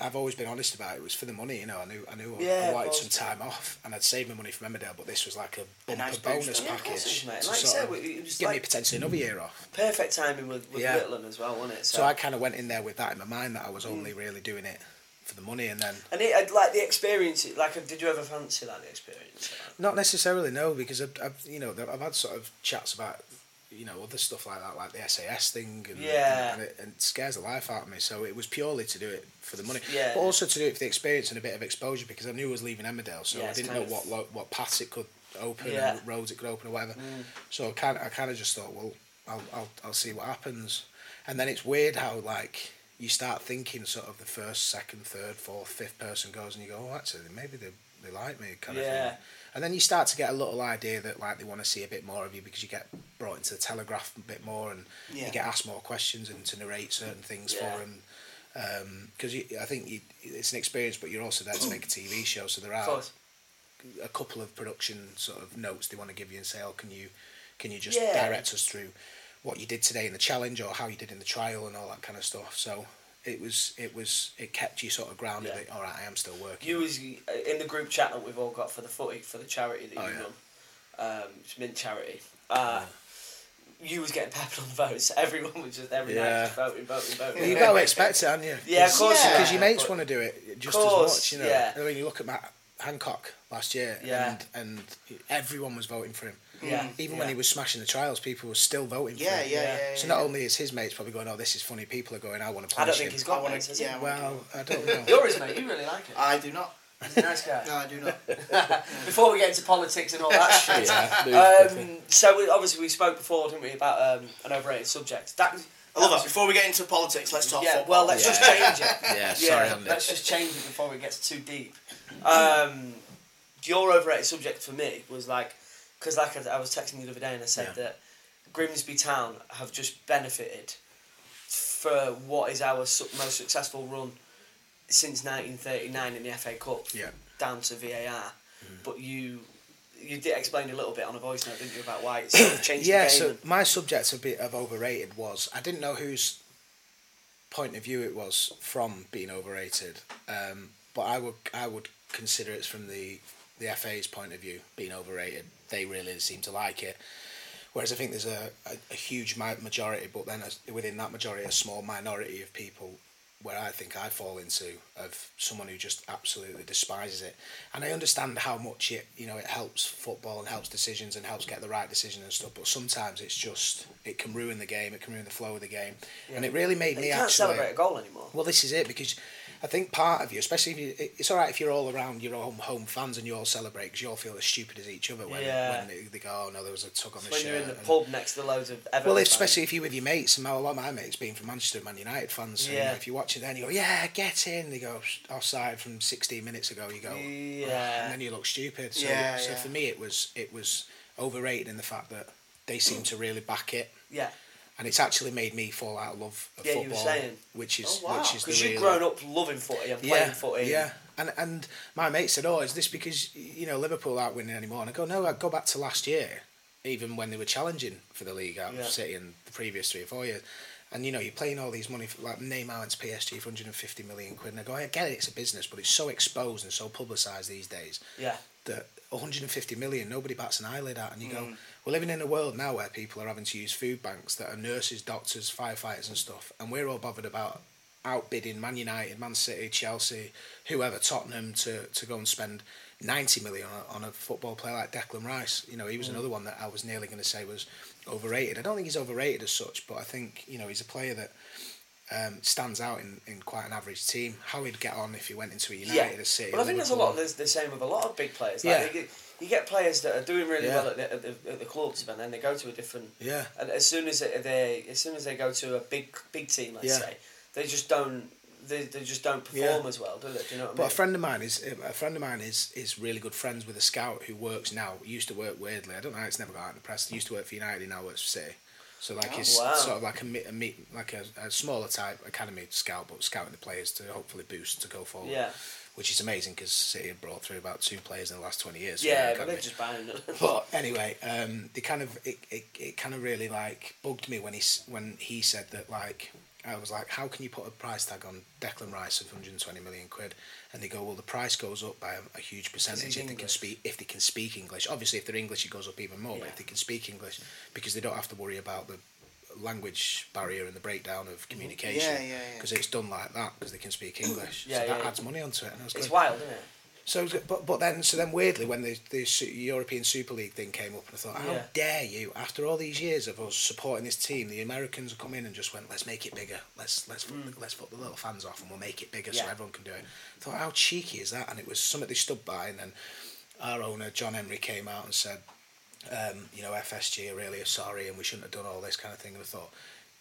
B: I've always been honest about it. It was for the money, you know. I knew, I knew,
A: Yeah,
B: I wanted some time off, and I'd saved my money from Emmerdale. But this was like a bumper
C: nice
B: bonus.
A: Yeah,
B: package
A: was, mate. Like said,
B: of
A: it was
B: give me
A: like-
B: potentially another year off.
A: Perfect timing with, with
B: Yeah.
A: As well, wasn't it?
B: So I kind of went in there with that in my mind that I was only mm. really doing it for the money, and then
A: And it, like the experience. Like, did you ever fancy that the experience?
B: not necessarily no, because I've, I've you know I've had sort of chats about you know other stuff like that, like the SAS thing, and,
A: Yeah.
B: and, it, and it scares the life out of me. So it was purely to do it for the money,
A: Yeah.
B: but also to do it for the experience and a bit of exposure because I knew I was leaving Emmerdale, so
A: Yeah,
B: I didn't know
A: of-
B: what lo- what paths it could open
A: Yeah. Mm.
B: and roads it could open or whatever. So I kind I kind of just thought, well, I'll, I'll I'll see what happens, and then it's weird how like. You start thinking sort of the first, second, third, fourth, fifth person goes, and you go, "Oh, actually, maybe they they like me," kind of thing. And then you start to get a little idea that like they want to see a bit more of you because you get brought into the telegraph a bit more and
C: Yeah.
B: you get asked more questions and to narrate certain things
A: Yeah.
B: for them. Um, because you I think you, it's an experience, but you're also there to make a TV show. So there are a couple of production sort of notes they want to give you and say, oh, can you can you just
A: Yeah.
B: direct us through what you did today in the challenge or how you did in the trial and all that kind of stuff. So it was it was it kept you sort of grounded.
A: Yeah.
B: All right, I am still working.
A: You was in the group chat that we've all got for the footy for the charity that
B: Oh,
A: you
B: yeah.
A: run. Um, it's Mint Charity. Uh, You was getting peppered on the votes. Everyone was just every night just voting, voting, voting.
B: Well, you got to expect it, haven't you?
A: Yeah, of course
B: Because
A: do,
B: your mates want to do it just
A: Course,
B: as much, you know.
A: yeah.
B: I mean, you look at Matt Hancock last year,
A: Yeah.
B: and and everyone was voting for him.
A: Yeah,
B: Even when he was smashing the trials, people were still voting
C: Yeah,
B: for him.
C: yeah,
A: Yeah.
C: yeah. yeah,
B: So
C: yeah.
B: not only is his mates probably going, "Oh, this is funny," people are going, "I want to
A: play.
B: I
A: don't think
B: him."
A: he's
C: I
A: got
C: wanna-
A: mates, has
C: yeah, I
B: well, I don't know.
A: You're his mate. You really like it.
C: I do not.
A: He's a nice guy.
C: No, I do not.
A: Before we get into politics and all that shit.
B: Yeah.
A: Um, so we, obviously we spoke before, didn't we, about um, an overrated subject. That,
C: I love that. Before we get into politics, let's talk
A: Yeah,
C: football.
A: well, let's just change it.
B: yeah, sorry,
A: yeah, let's just change it before it gets too deep. Um, your overrated subject for me was like, because like I, I was texting you the other day and I said
B: Yeah.
A: that Grimsby Town have just benefited for what is our su- most successful run since 1939 in the FA Cup,
B: Yeah.
A: down to VAR.
B: Mm-hmm.
A: But you you did explain a little bit on a voice note, didn't you, about why it's sort of changed
B: yeah,
A: the game?
B: so
A: and-
B: my subject a bit of overrated was I didn't know whose point of view it was from being overrated, um, but I would I would consider it's from the the FA's point of view being overrated. They really seem to like it. Whereas I think there's a, a, a huge majority, but then a, within that majority, a small minority of people where I think I fall into of someone who just absolutely despises it. And I understand how much it you know it helps football and helps decisions and helps get the right decision and stuff. But sometimes it's just it can ruin the game. It can ruin the flow of the game. And it really made
A: And
B: me
A: you can't
B: actually.
A: celebrate a goal anymore.
B: Well, this is it because I think part of you, especially if you, it's all right if you're all around your own home fans and you all celebrate because you all feel as stupid as each other when,
A: Yeah.
B: when they, they go, oh no, there was a tug on the
A: when
B: shirt.
A: you're in the
B: and-
A: pub next to loads of Everton
B: well, especially if you're with your mates, and a lot of my mates being from Manchester Man United fans, so, you know,
A: Yeah.
B: if you watch it then you go, yeah, get in. They go offside from 16 minutes ago. You go,
A: Yeah.
B: and then you look stupid. So,
C: Yeah,
B: so
C: yeah.
B: for me, it was it was overrated in the fact that they seem to really back it,
A: Yeah.
B: And it's actually made me fall out of love of
A: Yeah, you were
B: football,
A: saying.
B: which is
C: Oh, wow.
B: which is the
A: Because you've grown up loving footy and playing footy.
B: yeah. And and my mate said, "Oh, is this because you know Liverpool aren't winning anymore?" And I go, "No, I go back to last year, even when they were challenging for the league out
A: Yeah.
B: of City in the previous three or four years." And you know, you're playing all these money for like Neymar went to PSG for 150 million quid. And I go, I get it, it's a business, but it's so exposed and so publicised these days
A: Yeah.
B: That 150 million nobody bats an eyelid at and you go mm. we're living in a world now where people are having to use food banks that are nurses doctors firefighters and stuff and we're all bothered about outbidding man united man city chelsea whoever tottenham to, to go and spend 90 million on a, on a football player like declan rice. You know he was mm. another one that i was nearly going to say was overrated. I don't think he's overrated as such but i think you know he's a player that um, stands out in, in quite an average team. How he'd get on if he went into a United,
A: Yeah.
B: a City,
A: Well, I think there's a lot of the, same with a lot of big players.
B: Yeah.
A: Like, you, get, you get players that are doing really
B: Yeah.
A: well at the, at, the, at the clubs, but then they go to a different.
B: Yeah.
A: And as soon as they, as soon as they go to a big big team, let's
B: Yeah.
A: say, they just don't they, they just don't perform as well, do they? Do you know what I
B: But
A: mean?
B: a friend of mine is a friend of mine is is really good friends with a scout who works now. Used to work weirdly. I don't know. It's never got out in the press. He used to work for United. Now works for City. So like
C: Oh,
B: he's
A: wow.
B: sort of like a, a meet like a, a smaller type academy scout, but scouting the players to hopefully boost to go forward.
A: Yeah.
B: Which is amazing because City have brought through about two players in the last twenty years.
A: yeah, but they're just buying it.
B: But anyway, um, they kind of it, it, it kind of really like bugged me when he when he said that like I was like, how can you put a price tag on Declan Rice of 120 million quid? And they go, well, the price goes up by a, a huge percentage if they can speak if they can speak English. Obviously, if they're English, it goes up even more. But if they can speak English, because they don't have to worry about the language barrier and the breakdown of mm-hmm. communication,
C: Yeah, yeah, yeah.
B: because it's done like that because they can speak English.
A: Yeah,
B: so that
A: yeah.
B: adds money onto it. And I was
A: it's
B: going,
A: wild, isn't it?
B: So, but but then so then weirdly when the the European Super League thing came up, and I thought, how
A: Yeah.
B: dare you? After all these years of us supporting this team, the Americans have come in and just went, let's make it bigger. Let's let's let's put the little fans off, and we'll make it bigger so
A: Mm.
B: Everyone can do it. I thought, how cheeky is that? And it was something they stood by, and then our owner John Henry came out and said, um, you know, FSG are really sorry, and we shouldn't have done all this kind of thing. And I thought.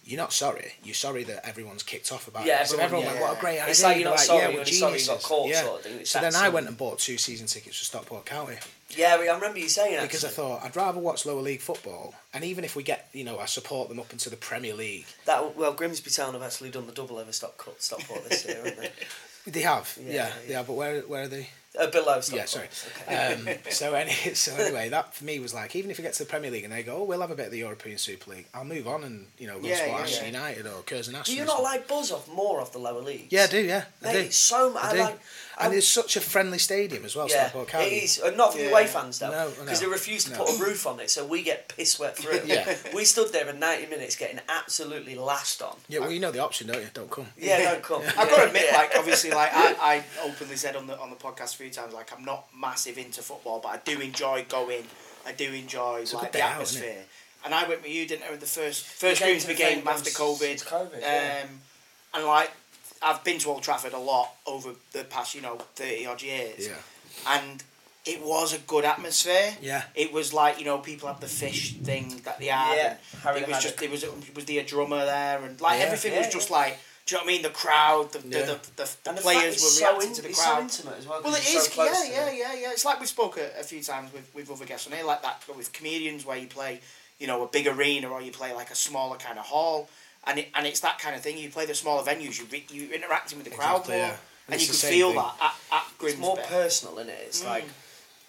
B: You're not sorry. You're sorry that everyone's kicked off about it.
A: Yeah,
B: it. So
A: everyone- yeah.
B: went, "What a great idea!"
A: It's like you're not
B: Like,
A: sorry,
B: yeah,
A: you're sorry you got caught
B: Yeah.
A: sort of.
B: So then I went
A: um,
B: and bought two season tickets for Stockport County
A: Yeah, I remember you saying that
B: because I thought I'd rather watch lower league football, and even if we get, you know, I support them up into the Premier League.
A: that well, Grimsby Town have actually done the double over Stock Stockport this year, haven't they?
B: They have,
A: Yeah,
B: yeah, they
A: yeah.
B: have. But where where are they?
A: Uh, below Stockport.
B: Yeah, sorry.
A: Okay.
B: Um, so, any, so anyway, that for me was like, even if it gets to the Premier League and they go, oh, we'll have a bit of the European Super League, I'll move on and you know go
C: Yeah, yeah,
B: Ashton
C: yeah.
B: United or Curzon Ashton.
A: do you not like buzz off more of the lower leagues?
B: Yeah, I do. Yeah, I do.
A: so
B: I
A: I
B: do.
A: like.
B: And it's such a friendly stadium as well.
A: yeah,
B: Stockport
A: it
B: County.
A: is. Uh, not for the away fans though, because
B: no,
A: they refuse to
B: no.
A: put a roof on it, so we get piss wet through.
B: Yeah.
A: we stood there for ninety minutes getting absolutely lashed on.
B: Yeah, well, you know the option, don't you? Don't come.
A: Yeah, don't come.
C: I've got to admit, like obviously, like I, I openly said on the on the podcast a few times, like I'm not massive into football, but I do enjoy going. I do enjoy
B: a
C: like the
B: out,
C: atmosphere. And I went with you, didn't I? with The first first
A: came
C: Grimsby
A: to the
C: game
A: game
C: after
A: once
C: COVID.
A: since COVID, yeah.
C: Um, and like I've been to Old Trafford a lot over the past, you know, thirty odd years.
B: Yeah.
C: And it was a good atmosphere.
B: Yeah.
C: It was like you know people have the fish thing that they had.
A: Yeah,
C: and
A: Harry
C: it was just
A: it.
C: it was it was the drummer there and like
B: Yeah.
C: everything
A: Yeah,
C: was just
A: yeah.
C: like. Do you know what I mean? The crowd, the
B: Yeah.
C: the, the, the, the
A: And the
C: players
A: fact it's
C: were
A: so
C: reacting
A: in-
C: to the
A: it's so
C: crowd.
A: intimate as well,
C: Well,
A: 'cause
C: it
A: it's so close
C: yeah, yeah, yeah, yeah. It's like we spoke a, a few times with, with other guests on here, like that with comedians, where you play, you know, a big arena or you play like a smaller kind of hall, and it, and it's that kind of thing. You play the smaller venues, you re, you interacting with the crowd
B: Exactly,
C: more,
B: yeah.
C: and
B: It's
C: you can feel
B: thing.
C: that at, at
A: It's more personal, isn't it? It's mm. like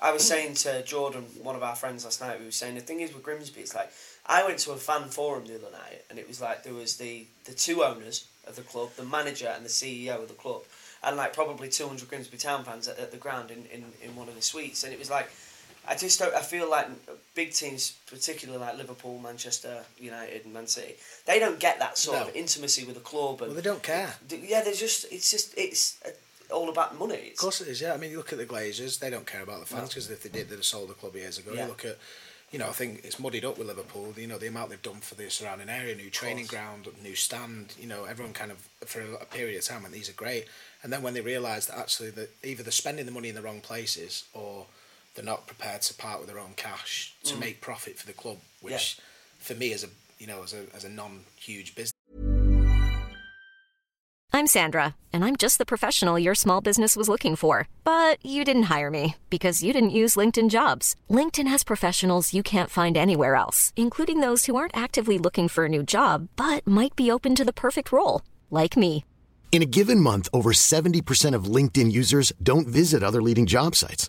A: I was saying to Jordan, one of our friends last night. We were saying the thing is with Grimsby, it's like I went to a fan forum the other night, and it was like there was the the two owners of the club, the manager and the CEO of the club, and like probably two hundred Grimsby Town fans at, at the ground in, in, in one of the suites, and it was like. I just don't. I feel like big teams, particularly like Liverpool, Manchester United, and Man City, they don't get that sort
B: No.
A: of intimacy with the club. And
B: Well, they don't care.
A: Yeah, they're just. It's just. It's uh, all about money.
B: Of course it is, yeah. I mean, you look at the Glazers; they don't care about the fans because if they did, they'd have sold the club years ago.
A: Yeah.
B: You look at, you know, I think it's muddied up with Liverpool. You know, the amount they've done for the surrounding area, new training ground, new stand. You know, everyone kind of for a, a period of time went, these are great. And then when they realise that actually that either they're spending the money in the wrong places or they're not prepared to part with their own cash to mm. make profit for the club, which for me as a you know as a as a non huge business.
D: I'm Sandra, and I'm just the professional your small business was looking for. But you didn't hire me because you didn't use LinkedIn jobs. LinkedIn has professionals you can't find anywhere else, including those who aren't actively looking for a new job but might be open to the perfect role, like me.
E: In a given month, over 70% of LinkedIn users don't visit other leading job sites.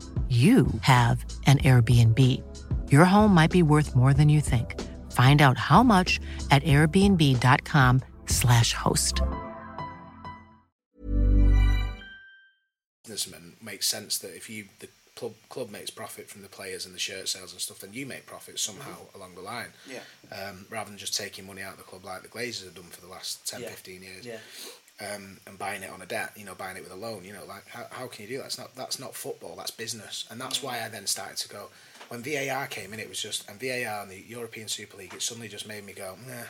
F: you have an Airbnb. Your home might be worth more than you think. Find out how much at airbnb.com/slash host.
B: businessman makes sense that if you the club club makes profit from the players and the shirt sales and stuff, then you make profit somehow along the line.
C: Yeah.
B: Um, rather than just taking money out of the club like the Glazers have done for the last 10,
A: Yeah.
B: 15 years.
A: Yeah.
B: Um, and buying it on a debt, you know, buying it with a loan, you know, like how, how can you do that? That's not that's not football, that's business, and that's why I then started to go. When VAR came in, it was just and VAR and the European Super League, it suddenly just made me go, nah.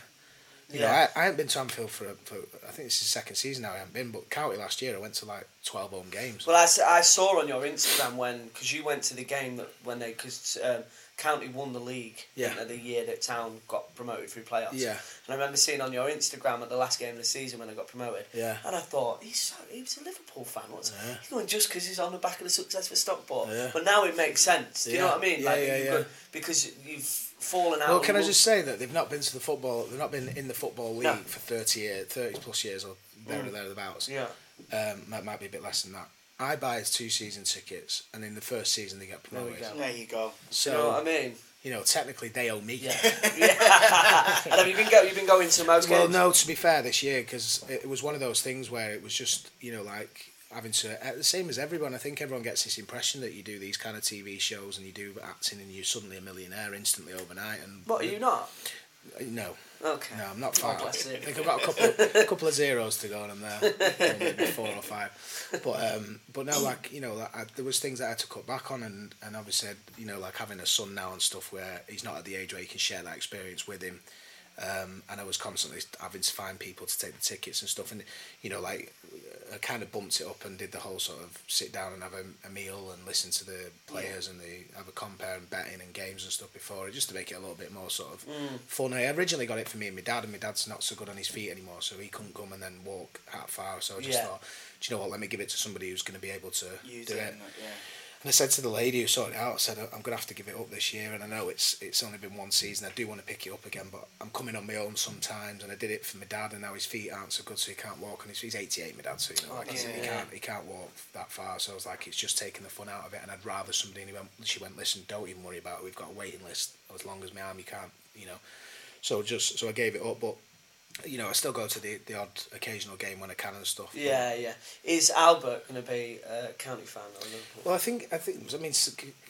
B: You know, I, I haven't been to Anfield for, for I think this is the second season now. I haven't been, but County last year I went to like twelve home games.
A: Well, I saw on your Instagram when because you went to the game that when they because um, County won the league
B: Yeah.
A: the year that Town got promoted through playoffs.
B: Yeah.
A: And I remember seeing on your Instagram at the last game of the season when they got promoted.
B: Yeah.
A: And I thought he's so, he was a Liverpool fan. What's he's going just because he's on the back of the success for Stockport?
B: Yeah.
A: But now it makes sense. Do you know what I mean?
B: Yeah,
A: like
B: yeah,
A: you've
B: yeah.
A: got- because you've fallen out.
B: Well, can I just say that they've not been to the football? They've not been in the football league
A: No.
B: for thirty years, thirty plus years, or there or thereabouts.
A: Yeah.
B: um, that might be a bit less than that. I buy two season tickets, and in the first season they get
A: There
B: promoted.
A: go.
C: There you go.
B: So
A: you know what I mean?
B: you know, technically they owe me.
A: Yeah. yeah. and have you been go, you've been going to most
B: Well,
A: games?
B: no, to be fair, this year because it was one of those things where it was just you know like having to uh, the same as everyone. I think everyone gets this impression that you do these kind of TV shows and you do acting and you're suddenly a millionaire instantly overnight. And
A: What are you not?
B: No,
A: Okay.
B: no, I'm not
A: Oh,
B: far.
A: bless
B: I think I've got a couple, a couple of zeros to go, and I'm there, maybe four or five. But um, but no, like you know, like, I, there was things that I had to cut back on, and and obviously, you know, like having a son now and stuff, where he's not at the age where you can share that experience with him. Um, and I was constantly having to find people to take the tickets and stuff, and you know, like I kind of bumped it up and did the whole sort of sit down and have a, a meal and listen to the players and the have a compare and betting and games and stuff before, just to make it a little bit more sort of mm. fun. I originally got it for me and my dad, and my dad's not so good on his feet anymore, so he couldn't come and then walk that far. So I just
A: Yeah.
B: thought, do you know what? Let me give it to somebody who's going to be able to
C: Use
B: do
C: it.
B: it.
C: Yeah.
B: And I said to the lady who sorted it out, I said, I'm going to have to give it up this year. And I know it's it's only been one season. I do want to pick it up again, but I'm coming on my own sometimes. And I did it for my dad, and now his feet aren't so good, so he can't walk And. He's 88, my dad, so you know, like he's- he can't he can't walk that far. So I was like, it's just taking the fun out of it. And I'd rather somebody. And he went, she went, listen, don't even worry about it. We've got a waiting list as long as my arm, you can't, you know. So just so I gave it up, but. You know, I still go to the the odd occasional game when I can and stuff.
A: Yeah, yeah. Is Albert going to be a county fan or Liverpool?
B: Well, I think I think I mean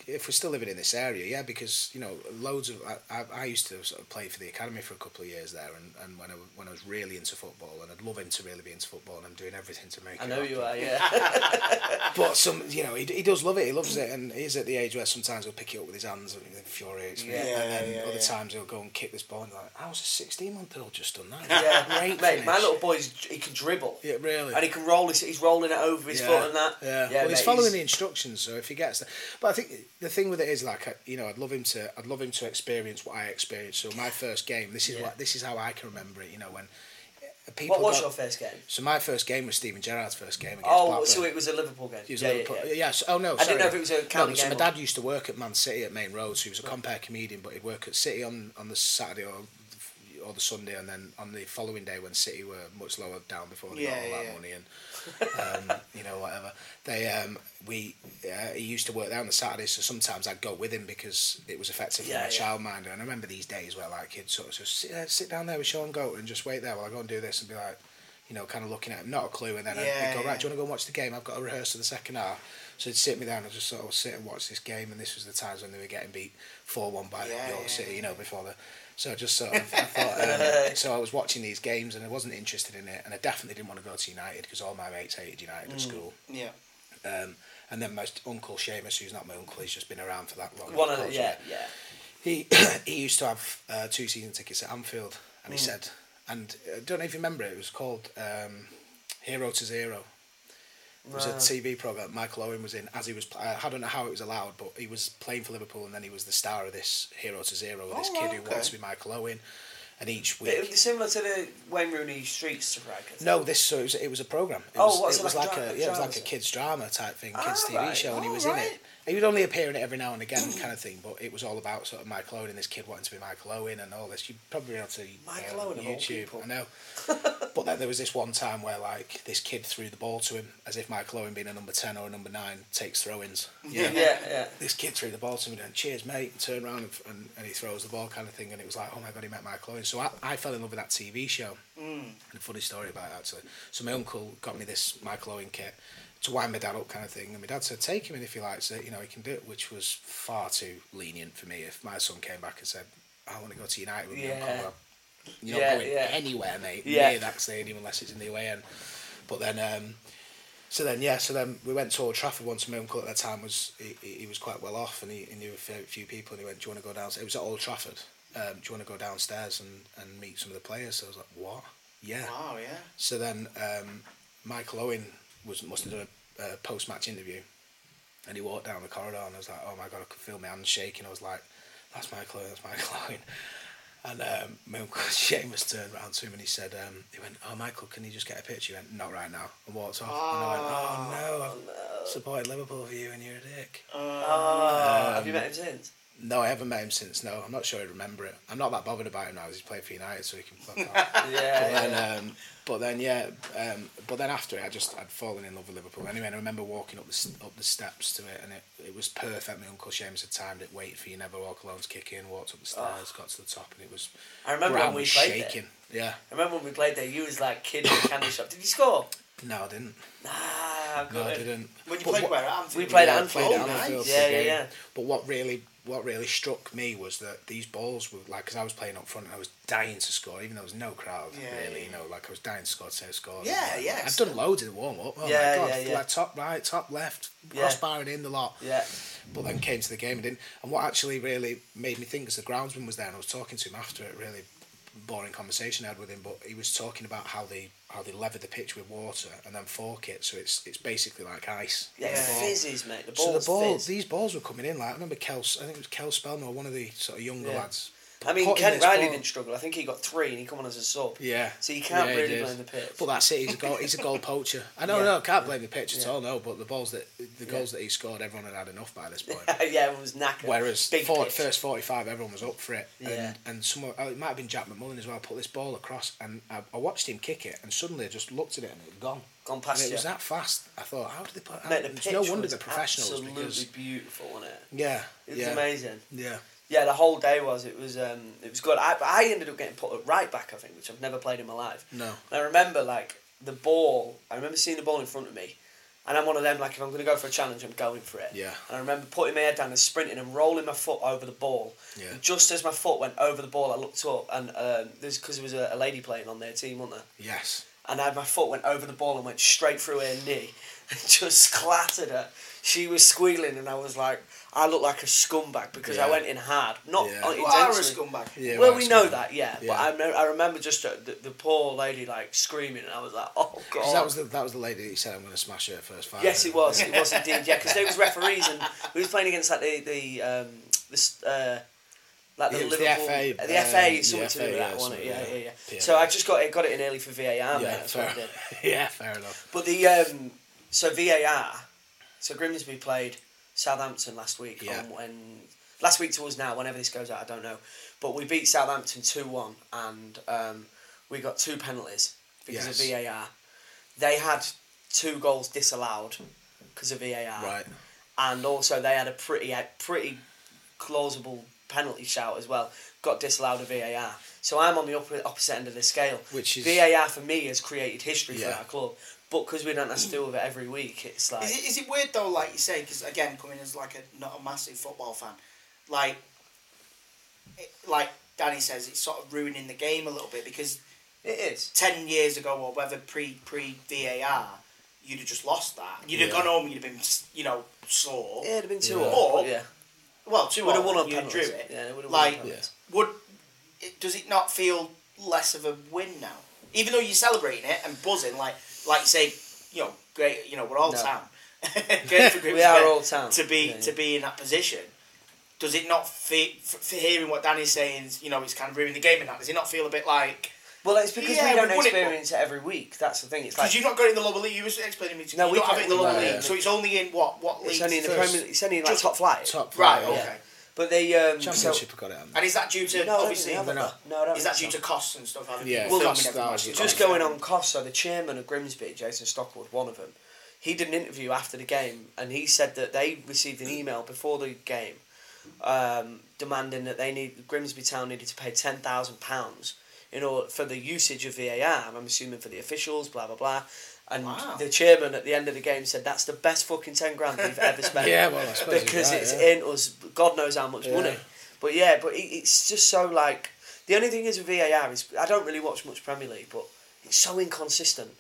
B: if we're still living in this area, yeah, because you know loads of I, I, I used to sort of play for the academy for a couple of years there, and, and when I w- when I was really into football, and I'd love him to really be into football, and I'm doing everything to make. It.
A: I
B: it
A: know
B: happen.
A: you are, yeah.
B: But some, you know, he, he does love it. He loves it, and he's at the age where sometimes he'll pick it up with his hands and it infuriates me.
C: Yeah,
B: and then
C: yeah,
B: other
C: yeah.
B: times he'll go and kick this ball and like, how's a sixteen month old just done that?
A: yeah.
B: Great
A: Mate, my little boy's he can dribble.
B: Yeah, really.
A: And he can roll his, he's rolling it over his foot and that.
B: Yeah, yeah well, he's
A: mate,
B: following the instructions, so if he gets that, but I think the thing with it is like, you know, I'd love him to, I'd love him to experience what I experienced. So my first game, this is
A: Yeah.
B: what, this is how I can remember it. You know, when uh, people.
A: What was
B: got-
A: your first game?
B: So my first game was Steven Gerrard's first game against
A: Oh,
B: Blackburn.
A: so it was a Liverpool game.
B: Was
A: yeah,
B: Liverpool.
A: yeah, yeah.
B: yeah, so- oh no,
A: I didn't know if it was a county
B: no, so my dad used to work at Man City at Maine Road, so he was a compare comedian, but he'd work at City on, on the Saturday or or the Sunday, and then on the following day when City were much lower down before they
C: Yeah,
B: got all that
C: yeah.
B: money and um, you know whatever they um, we uh, he used to work there on the Saturdays, so sometimes I'd go with him because it was effective for
A: Yeah,
B: my
A: yeah.
B: childminder. And I remember these days where like kids sort of just sit, there, sit down there with Sean Goat and just wait there while I go and do this and be like. You know, kind of looking at him, not a clue, and then I'd- go, right, do you want to go and watch the game? I've got a rehearse for the second half. So he'd sit me down and just sort of sit and watch this game, and this was the times when they were getting beat 4 1 by York City, you know, before the. So I just sort of, I thought, um, so I was watching these games and I wasn't interested in it, and I definitely didn't want to go to United because all my mates hated United at school.
C: Yeah.
B: Um, and then my uncle Seamus, who's not my uncle, he's just been around for that long.
A: One of the, yeah, yeah.
B: he he used to have uh, two season tickets at Anfield, and he said, and I don't know if you remember it. It was called um, Hero to Zero. It was a TV program. Michael Owen was in as he was. I don't know how it was allowed, but he was playing for Liverpool, and then he was the star of this Hero to Zero. this
C: Oh,
B: kid who
C: okay.
B: wanted to be Michael Owen, and each week.
A: similar to the Wayne Rooney Street Strike. I think.
B: No, this so it was, it was a program. It
A: Oh,
B: was,
A: what's
B: it
A: it
B: was
A: like
B: like
A: a dra-
B: yeah, it was like a kids drama type thing,
A: Ah,
B: kids TV
A: right.
B: show, and he
A: Oh,
B: was in
A: right.
B: it. He would only appear in it every now and again, kind of thing. But it was all about sort of Michael Owen and this kid wanting to be Michael Owen and all this. You'd probably be able to
A: Michael
B: uh,
A: Owen of
B: YouTube. I know. but then there was this one time where like this kid threw the ball to him as if Michael Owen being a number ten or a number nine takes throw-ins.
A: Yeah, yeah.
B: This kid threw the ball to him and cheers mate and turned around and, and, and he throws the ball kind of thing and it was like oh my god he met Michael Owen so I, I fell in love with that TV show and a funny story about it actually so my uncle got me this Michael Owen kit to wind my dad up kind of thing and my dad said take him in if he likes it you know he can do it which was far too lenient for me if my son came back and said I want to go to United with
A: Yeah.
B: Well, you're
A: Yeah,
B: not going
A: yeah.
B: anywhere mate
A: Yeah.
B: near that stadium unless it's in the away end but then um, so then, yeah, so then we went to Old Trafford once. My uncle at that time was he, he was quite well off, and he, he knew a few, few people. And he went, "Do you want to go downstairs?" It was at Old Trafford. Um, do you want to go downstairs and, and meet some of the players? So I was like, "What? Yeah."
C: Wow, yeah.
B: So then um, Michael Owen was must have done a, a post match interview, and he walked down the corridor, and I was like, "Oh my god!" I could feel my hands shaking. I was like, "That's my Owen. That's my Owen." And um, my uncle Seamus turned around to him and he said, um, "He went, oh Michael, can you just get a picture?" He went, "Not right now." And walked off. And I went, "Oh no!" i Supported Liverpool for you and you're a dick.
A: Oh, have you met him since?
B: No, I haven't met him since. No, I'm not sure I'd remember it. I'm not that bothered about him now. 'cause He's played for United, so he can fuck off.
A: Yeah,
B: But
A: yeah.
B: then, um, but then, yeah, um, but then after it, I just I'd fallen in love with Liverpool. Anyway, and I remember walking up the up the steps to it, and it, it was perfect. My uncle Seamus had timed it. Wait for you, never walk alone's kick in. Walked up the stairs, got to the top, and it was.
A: I remember when we played there.
B: Yeah,
A: I remember when we played there, you was like kid in the candy shop. Did you score?
B: no, I didn't.
A: Ah,
B: No, I didn't.
C: When you
B: But
C: played where Anfield?
A: We played at Anfield.
B: played at
C: Oh,
B: Anfield
C: nice.
A: Yeah, yeah, yeah.
B: But what really, what really struck me was that these balls were like, because I was playing up front and I was dying to score, even though there was no crowd.
C: Yeah,
B: really,
C: yeah.
B: you know, like I was dying to score, to score.
C: Yeah, yeah,
B: I've done loads in the warm up. Oh
A: Yeah,
B: my god,
A: yeah, yeah.
B: like top right, top left, crossbar and in the lot.
A: Yeah.
B: But then came to the game and didn't. And what actually really made me think, because the groundsman was there, and I was talking to him after it, really boring conversation I had with him, but he was talking about how they how they lever the pitch with water and then fork it, so it's it's basically like ice.
A: Yeah,
C: Yeah.
A: fizzes, mate. The
B: So the ball,
A: fizz.
B: these balls were coming in. Like I remember Kel, I think it was Kel Spellman one of the sort of younger
A: Yeah.
B: lads.
A: I mean, Kent Riley
B: ball-
A: didn't struggle. I think he got three and he come on as a sub.
B: Yeah.
A: So you can't
B: Yeah,
A: really blame the pitch.
B: But that's it. He's a goal. He's a goal poacher. I don't
A: Yeah.
B: know. Can't blame the pitch at
A: Yeah.
B: all. No, but the balls that the goals that he scored, everyone had had enough by this point.
A: yeah, it was knackered.
B: Whereas
A: Big
B: first forty five, everyone was up for it,
A: Yeah.
B: and and someone oh, uh, it might have been Jack McMullen as well. Put this ball across, and I, I watched him kick it, and suddenly I just looked at it and it had gone.
A: Gone past
B: and it
A: you.
B: was that fast. I thought, how did they put?
A: Mate, the
B: it's
A: pitch
B: no wonder
A: was
B: they're professionals
A: absolutely
B: because
A: beautiful, wasn't it?
B: yeah,
A: It was amazing.
B: yeah.
A: Yeah, the whole day was. It was. Um, it was good. I, I ended up getting put at right back, I think, which I've never played in my life.
B: No.
A: And I remember like the ball. I remember seeing the ball in front of me, and I'm one of them like if I'm going to go for a challenge, I'm going for it.
B: Yeah.
A: And I remember putting my head down and sprinting and rolling my foot over the ball.
B: Yeah.
A: And just as my foot went over the ball, I looked up and um, there's because there was a, a lady playing on their team, wasn't there?
B: Yes.
A: and I, my foot went over the ball and went straight through her knee and just clattered her. She was squealing, and I was like, I look like a scumbag because I went in hard, not
B: Yeah.
A: uh,
C: You are a scumbag.
B: Yeah,
A: well,
B: well,
A: we
B: it's
A: know
B: good.
A: that, yeah.
B: Yeah.
A: But I, me- I remember just uh, the, the poor lady like screaming, and I was like, oh god.
B: That was the that was the lady that said I'm going to smash her at first five.
A: yes, it was. It was indeed. Yeah, because there was referees, and we was playing against like the the um, this. Uh, like the
B: Yeah, it was the
A: Liverpool,
B: FA,
A: the FA,
B: um,
A: something
B: the
A: to do with
B: yeah,
A: that, wasn't Yeah,
B: yeah.
A: yeah, yeah.
B: Yeah.
A: So I just got it, got it in early for VAR,
B: Yeah,
A: mate. That's what I
B: fair,
A: did.
B: yeah, fair enough.
A: But the um, so VAR, so Grimsby played Southampton last week.
B: Yeah.
A: When last week to us now, whenever this goes out, I don't know. But we beat Southampton two one, and um, we got two penalties because
B: Yes.
A: of VAR. They had two goals disallowed because of VAR,
B: Right.
A: and also they had a pretty a pretty plausible penalty shout as well. Got disallowed of VAR. So I'm on the opposite end of the scale.
B: Which is-
A: VAR for me has created history
B: Yeah.
A: for our club, but because we don't have to deal with it every week, it's like
C: Is it, is it weird though, like you say, because again, coming as like a not a massive football fan, like, it, like Danny says, it's sort of ruining the game a little bit because
A: it is.
C: ten years ago or whether pre pre VAR, you'd have just lost that. You'd have
B: Yeah.
C: gone home. You'd have been you know sore.
A: Yeah, it'd have been two
B: Yeah.
A: all.
C: Or-
A: but yeah,
C: Well, two
A: would have won on
C: you
A: penalties.
C: drew it.
A: Yeah, it would have
C: like
A: won on penalties.
C: would it, does it not feel less of a win now? Even though you're celebrating it and buzzing, like like you say, you know, great. You know, we're all
A: No.
C: town. great for
A: We are all town.
C: to be
A: Yeah, yeah.
C: to be in that position. Does it not feel, for, for hearing what Danny's saying? You know, it's kind of ruining the game and that. Does it not feel a bit like?
A: Well, it's because
C: Yeah,
A: we don't
C: we won it,
A: experience it, every week. That's the thing. It's
C: Because
A: like
C: you've not got it in the lower league. You were explaining to me. To
A: No,
C: you
A: we
C: don't have
A: can't-
C: it in the lower
B: no,
C: league,
B: yeah.
C: so it's only in what what league?
A: it's only in the
B: First-
A: Premier. It's only in like
C: Just
A: top flight.
B: Top
C: Right.
B: flight, yeah.
C: Okay.
A: But they um,
B: Championship
A: So,
B: have got it on.
C: And is that due to
A: no,
C: obviously?
A: obviously,
B: no.
A: no, I don't
C: Is that
A: think
C: due
A: so.
C: to costs and stuff? Having
B: Yeah,
C: people
A: Well,
C: filming
B: that's-
C: every
B: that
C: match
B: was
C: and stuff?
A: just going on costs, so the chairman of Grimsby, Jason Stockwood, one of them, he did an interview after the game, and he said that they received an email before the game, um, demanding that they need Grimsby Town needed to pay ten thousand pounds in order for the usage of VAR. I'm assuming for the officials, blah blah blah. And
C: Wow.
A: the chairman at the end of the game said that's the best fucking ten grand we've ever spent.
B: Yeah, well, I suppose
A: because
B: right,
A: it's
B: yeah.
A: in us. God knows how much
B: Yeah.
A: money. But yeah, but it, it's just so like the only thing is with VAR is I don't really watch much Premier League, but it's so inconsistent.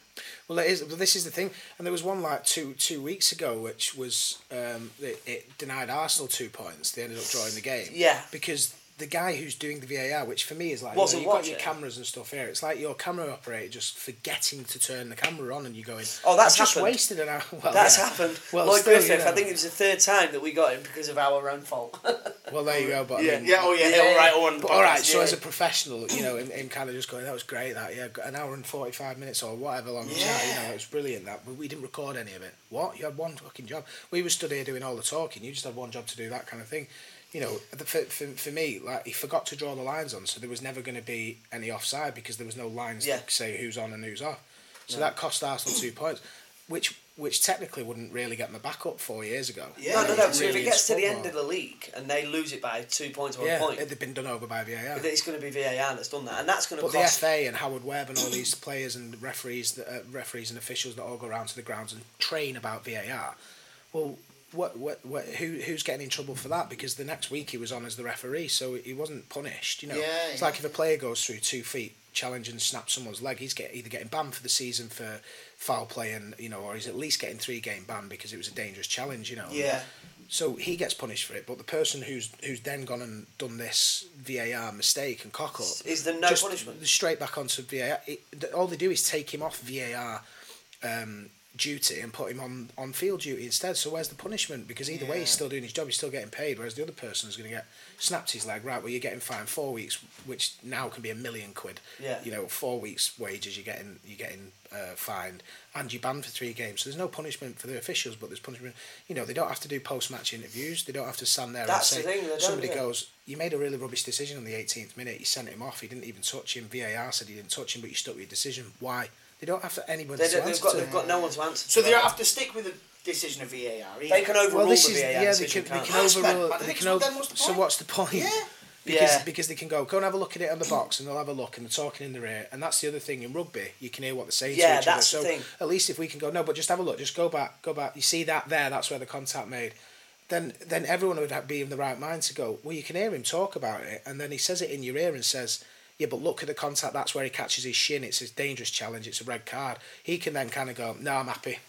B: Well, it is. But this is the thing, and there was one like two two weeks ago, which was um, it, it denied Arsenal two points. They ended up drawing the game.
A: Yeah.
B: Because the guy who's doing the VAR, which for me is like
A: Wasn't
B: you know, you've got your
A: watching.
B: cameras and stuff here. It's like your camera operator just forgetting to turn the camera on, and you're going,
A: Oh, that's
B: just wasted an hour. Well,
A: That's
B: yeah.
A: happened.
B: Well,
A: Lloyd
B: still, you
A: Griffith, I think it was the third time that we got him because of our own fault.
B: Well, there you go. But
A: Yeah.
B: I mean,
C: Yeah, oh yeah,
A: Yeah.
C: all right, on the
B: But all right, so
C: yeah.
B: as a professional, you know, him, him kind of just going, that was great, that, yeah, an hour and 45 minutes or whatever long, yeah. that, you know, it was brilliant, that, but we didn't record any of it. What? You had one fucking job. We were stood here doing all the talking, you just had one job to do that kind of thing. You know, the- for, for, for me, like, he forgot to draw the lines on, so there was never going to be any offside because there was no lines
A: Yeah.
B: to say who's on and who's off. So that cost Arsenal two points, which which technically wouldn't really get them back up four years ago.
C: Yeah.
A: no, no, no. So if it gets to the end of the league and they lose it by two points or
B: Yeah,
A: a point,
B: they've been done over by VAR.
A: it's going to be VAR that's done that, and that's going to
B: But the
A: cost.
B: FA and Howard Webb and all these players and referees, that, uh, referees and officials that all go around to the grounds and train about VAR. Well, what, what, what, who, who's getting in trouble for that? Because the next week he was on as the referee, so he wasn't punished. You know,
C: Yeah,
B: it's
C: yeah.
B: like if a player goes through two feet, challenge and snaps someone's leg, he's get, either getting banned for the season for foul play and you know, or he's at least getting three game ban because it was a dangerous challenge. You know.
C: Yeah.
B: So he gets punished for it, but the person who's who's then gone and done this VAR mistake and cock up
A: Is there no
B: just
A: punishment?
B: Straight back onto VAR. It, all they do is take him off VAR um, duty and put him on on field duty instead. So where's the punishment? Because either way, he's still doing his job. He's still getting paid. Whereas the other person is going to get snapped his leg. Right, well, you're getting fined four weeks, which now can be a million quid.
A: Yeah.
B: You know, four weeks' wages you're getting you're getting uh, fined, and you're banned for three games. So there's no punishment for the officials, but there's punishment. You know, they don't have to do post match interviews. They don't have to stand there
A: That's
B: and
A: the
B: say
A: thing, they
B: somebody
A: yeah.
B: goes, "You made a really rubbish decision on the 18th minute. You sent him off. He didn't even touch him. VAR said he didn't touch him, but you stuck with your decision. Why?" They don't have to anybody
A: They,
B: to
A: don't- they've
B: answer
A: got
B: to.
A: they've got no one to answer.
C: So
A: to
C: they
A: that.
C: have to stick with the decision of VAR. Either.
A: They can overrule
B: well, this
A: the
B: is
A: VAR
B: yeah. They
A: decision.
B: can, they
A: can't
B: can overrule.
C: bad,
B: They can over,
C: what's the
B: so what's the point?
C: Yeah.
B: Because,
A: Yeah.
B: because they can go, go and have a look at it on the box, and they'll have a look, and they're talking in their ear, and that's the other thing in rugby. You can hear what they're saying
A: Yeah,
B: to each other.
A: that's the
B: So
A: thing.
B: at least if we can go, no, but just have a look, just go back, go back. You see that there? That's where the contact made. Then, then everyone would have- be in the right mind to go. Well, you can hear him talk about it, and then he says it in your ear and says, "Yeah, but look at the contact. That's where he catches his shin. It's a dangerous challenge. It's a red card." He can then kind of go, "No, I'm happy,"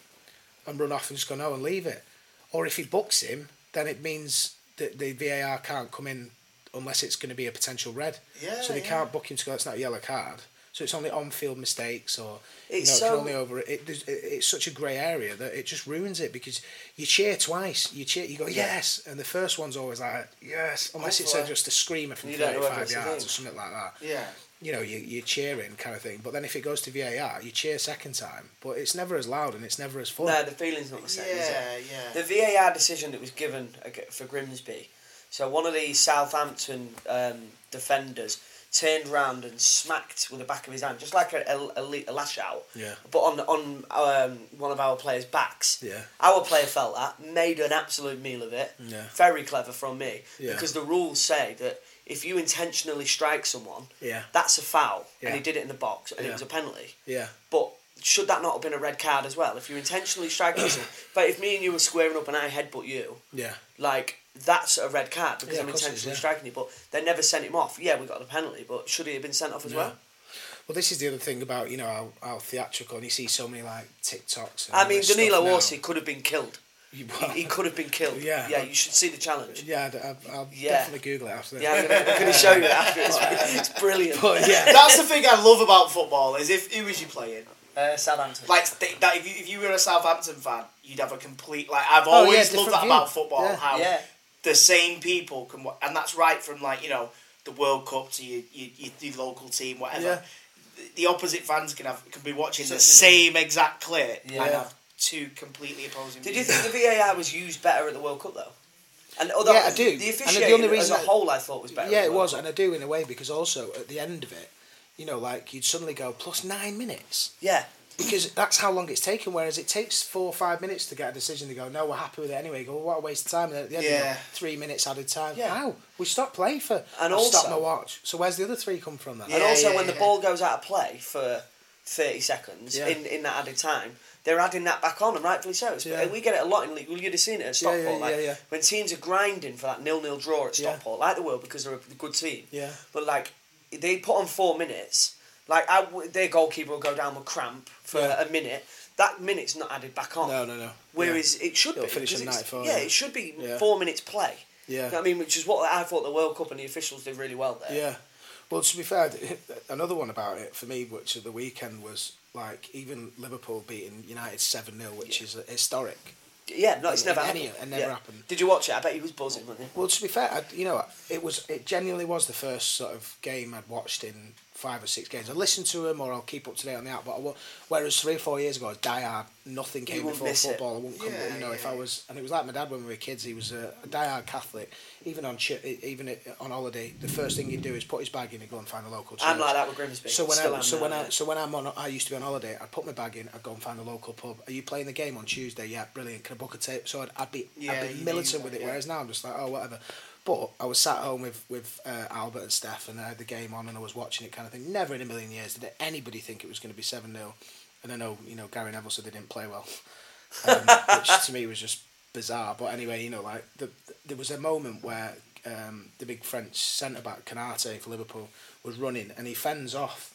B: and run off and just go, "No," and leave it. Or if he books him, then it means that the VAR can't come in unless it's going to be a potential red.
C: Yeah,
B: so they
C: yeah.
B: can't book him to go. It's not a yellow card. So it's only on-field mistakes, or
A: It's
B: you know,
A: so-
B: only over. It, it, it's such a grey area that it just ruins it because you cheer twice. You cheer, you go yes, and the first one's always like yes, unless it's a, just a screamer from
A: You don't know whether
B: thirty-five yards or something like that.
C: Yeah.
B: You know, you you're cheering kind of thing. But then if it goes to VAR, you cheer second time, but it's never as loud and it's never as fun.
A: No, the feeling's not the same. is it?
C: Yeah, yeah.
A: The VAR decision that was given for Grimsby, so one of the Southampton um, defenders turned round and smacked with the back of his hand, just like a, a, a, lash out.
B: Yeah.
A: But on on um, one of our players' backs.
B: Yeah.
A: Our player felt that, made an absolute meal of it.
B: Yeah.
A: Very clever from me.
B: Yeah.
A: Because the rules say that if you intentionally strike someone,
B: Yeah.
A: that's a foul.
B: Yeah.
A: And he did it in the box, and it was a penalty.
B: yeah.
A: But should that not have been a red card as well? If you intentionally strike someone, but if me and you were squaring up and I headbutt you,
B: Yeah.
A: like that's a red card because
B: Yeah,
A: I'm
B: of course it is,
A: intentionally
B: yeah.
A: striking you. But they never sent him off. Yeah, we got the penalty, but should he have been sent off as
B: Yeah.
A: well?
B: Well, this is the other thing about you know how, how theatrical, and you see so many like TikToks. And
A: I mean, Danilo
B: now.
A: Orsi could have been killed. He, he could have been killed.
B: Yeah.
A: yeah. You should see the challenge.
B: Yeah, I'd- I'll, I'll
A: Yeah.
B: definitely Google it after this.
A: Yeah, I'm gonna, show you it after. It's, it's brilliant.
B: But yeah,
C: That's the thing I love about football is if who was you playing?
A: Uh, Southampton.
C: Like th- that, if you if you were a Southampton fan, you'd have a complete like I've
B: Oh, yeah,
C: always loved that
B: view.
C: about football.
B: Yeah.
C: How
A: Yeah.
C: The same people can and that's right from like you know the World Cup to your your, your, local team, whatever.
B: Yeah.
C: The, opposite fans can have can be watching the
A: a-
C: same exact clip
A: Yeah.
C: and have two completely opposing.
A: Did you think the VAR was used better at the World Cup though? And although
B: Yeah, I do.
A: The
B: And the only
A: as
B: reason
A: a
B: I-
A: whole, I thought was better.
B: yeah, it was, and I do in a way because also at the end of it, you know, like you'd suddenly go plus nine minutes
A: yeah.
B: Because that's how long it's taken. Whereas it takes four or five minutes to get a decision. They go, no, we're happy with it anyway. You go, well, what a waste of time. And at the end, you go, three minutes added time.
A: Yeah.
B: How? We stopped playing for.
A: And
B: I've
A: also-
B: stopped my watch. So where's the other three come from then?
C: Yeah.
A: And also, when
C: yeah.
A: the ball goes out of play for 30 seconds
B: Yeah.
A: in, in that added time, they're adding that back on, and rightfully so. It's,
B: Yeah.
A: We get it a lot in league. Well, you'd have seen it at
B: Yeah,
A: Stockport.
B: yeah,
A: like,
B: yeah, yeah.
A: When teams are grinding for that nil-nil draw at
B: Yeah.
A: Stockport, like the world, because they're a good team.
B: Yeah.
A: But, like, they put on four minutes. Like, I w their goalkeeper will go down with cramp for
B: Yeah.
A: a minute. That minute's not added back on.
B: No, no, no.
A: Whereas it should
B: It'll
A: be.
B: finish at
A: it's-
B: 94,
A: Yeah,
B: yeah.
A: it should be
B: Yeah.
A: four minutes play.
B: Yeah.
A: I mean, which is what I thought the World Cup and the officials did really well there.
B: Yeah. Well, to be fair, another one about it for me, which at the weekend was like even Liverpool beating United 7 0, which is historic.
A: Yeah, no, it's never happened.
B: any- it never
A: Yeah.
B: happened.
A: Did you watch it? I bet he was buzzing, wasn't he?
B: Well, to be fair, I, you know, it was it genuinely was the first sort of game I'd watched in five or six games. I listen to them or I'll keep up to date on the app. But whereas three or four years ago, I was diehard. Nothing came before
A: miss it.
B: football. I wouldn't come.
C: Yeah,
B: you know, if I was, and it was like my dad when we were kids. He was a, a diehard Catholic. Even on even on holiday, the first thing he'd do is put his bag in and go and find a local church.
A: I'm like that with Grimsby.
B: So when
A: Still
B: I so when. I so when I'm on I used to be on holiday I'd put my bag in I'd go and find a local pub are you playing the game on Tuesday yeah brilliant can I book a tape so I'd, I'd be
C: Yeah,
B: I'd be militant with it
C: yeah.
B: whereas now I'm just like oh whatever but I was sat home with with uh, Albert and Steph and I had the game on and I was watching it kind of thing never in a million years did anybody think it was going to be 7 0 and I know you know Gary Neville said they didn't play well um, which to me was just bizarre. But anyway, you know, like the, there was a moment where um, the big French centre back Konate for Liverpool was running and he fends off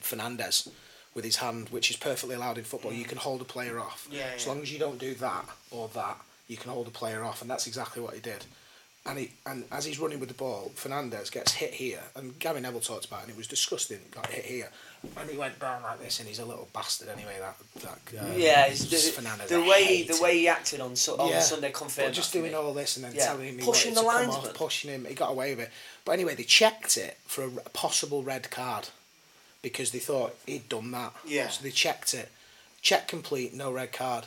B: Fernandes with his hand, which is perfectly allowed in football. You can hold a player off.
C: Yeah,
B: As
C: yeah.
B: long as you don't do that or that, you can hold a player off, and that's exactly what he did. And he and as he's running with the ball, Fernandes gets hit here, and Gary Neville talked about it, and it was disgusting. Got hit here, and he went down like this, and he's a little bastard anyway. That that uh,
A: yeah, the, the way the way he acted on Su- on
B: Yeah,
A: Sunday confirmed
B: but just doing
A: me.
B: all this and then
A: Yeah.
B: telling him
A: Pushing
B: wanted
A: the lines,
B: off, pushing him. He got away with it. But anyway, they checked it for a possible red card because they thought he'd done that.
C: Yeah.
B: So they checked it. Check complete, no red card.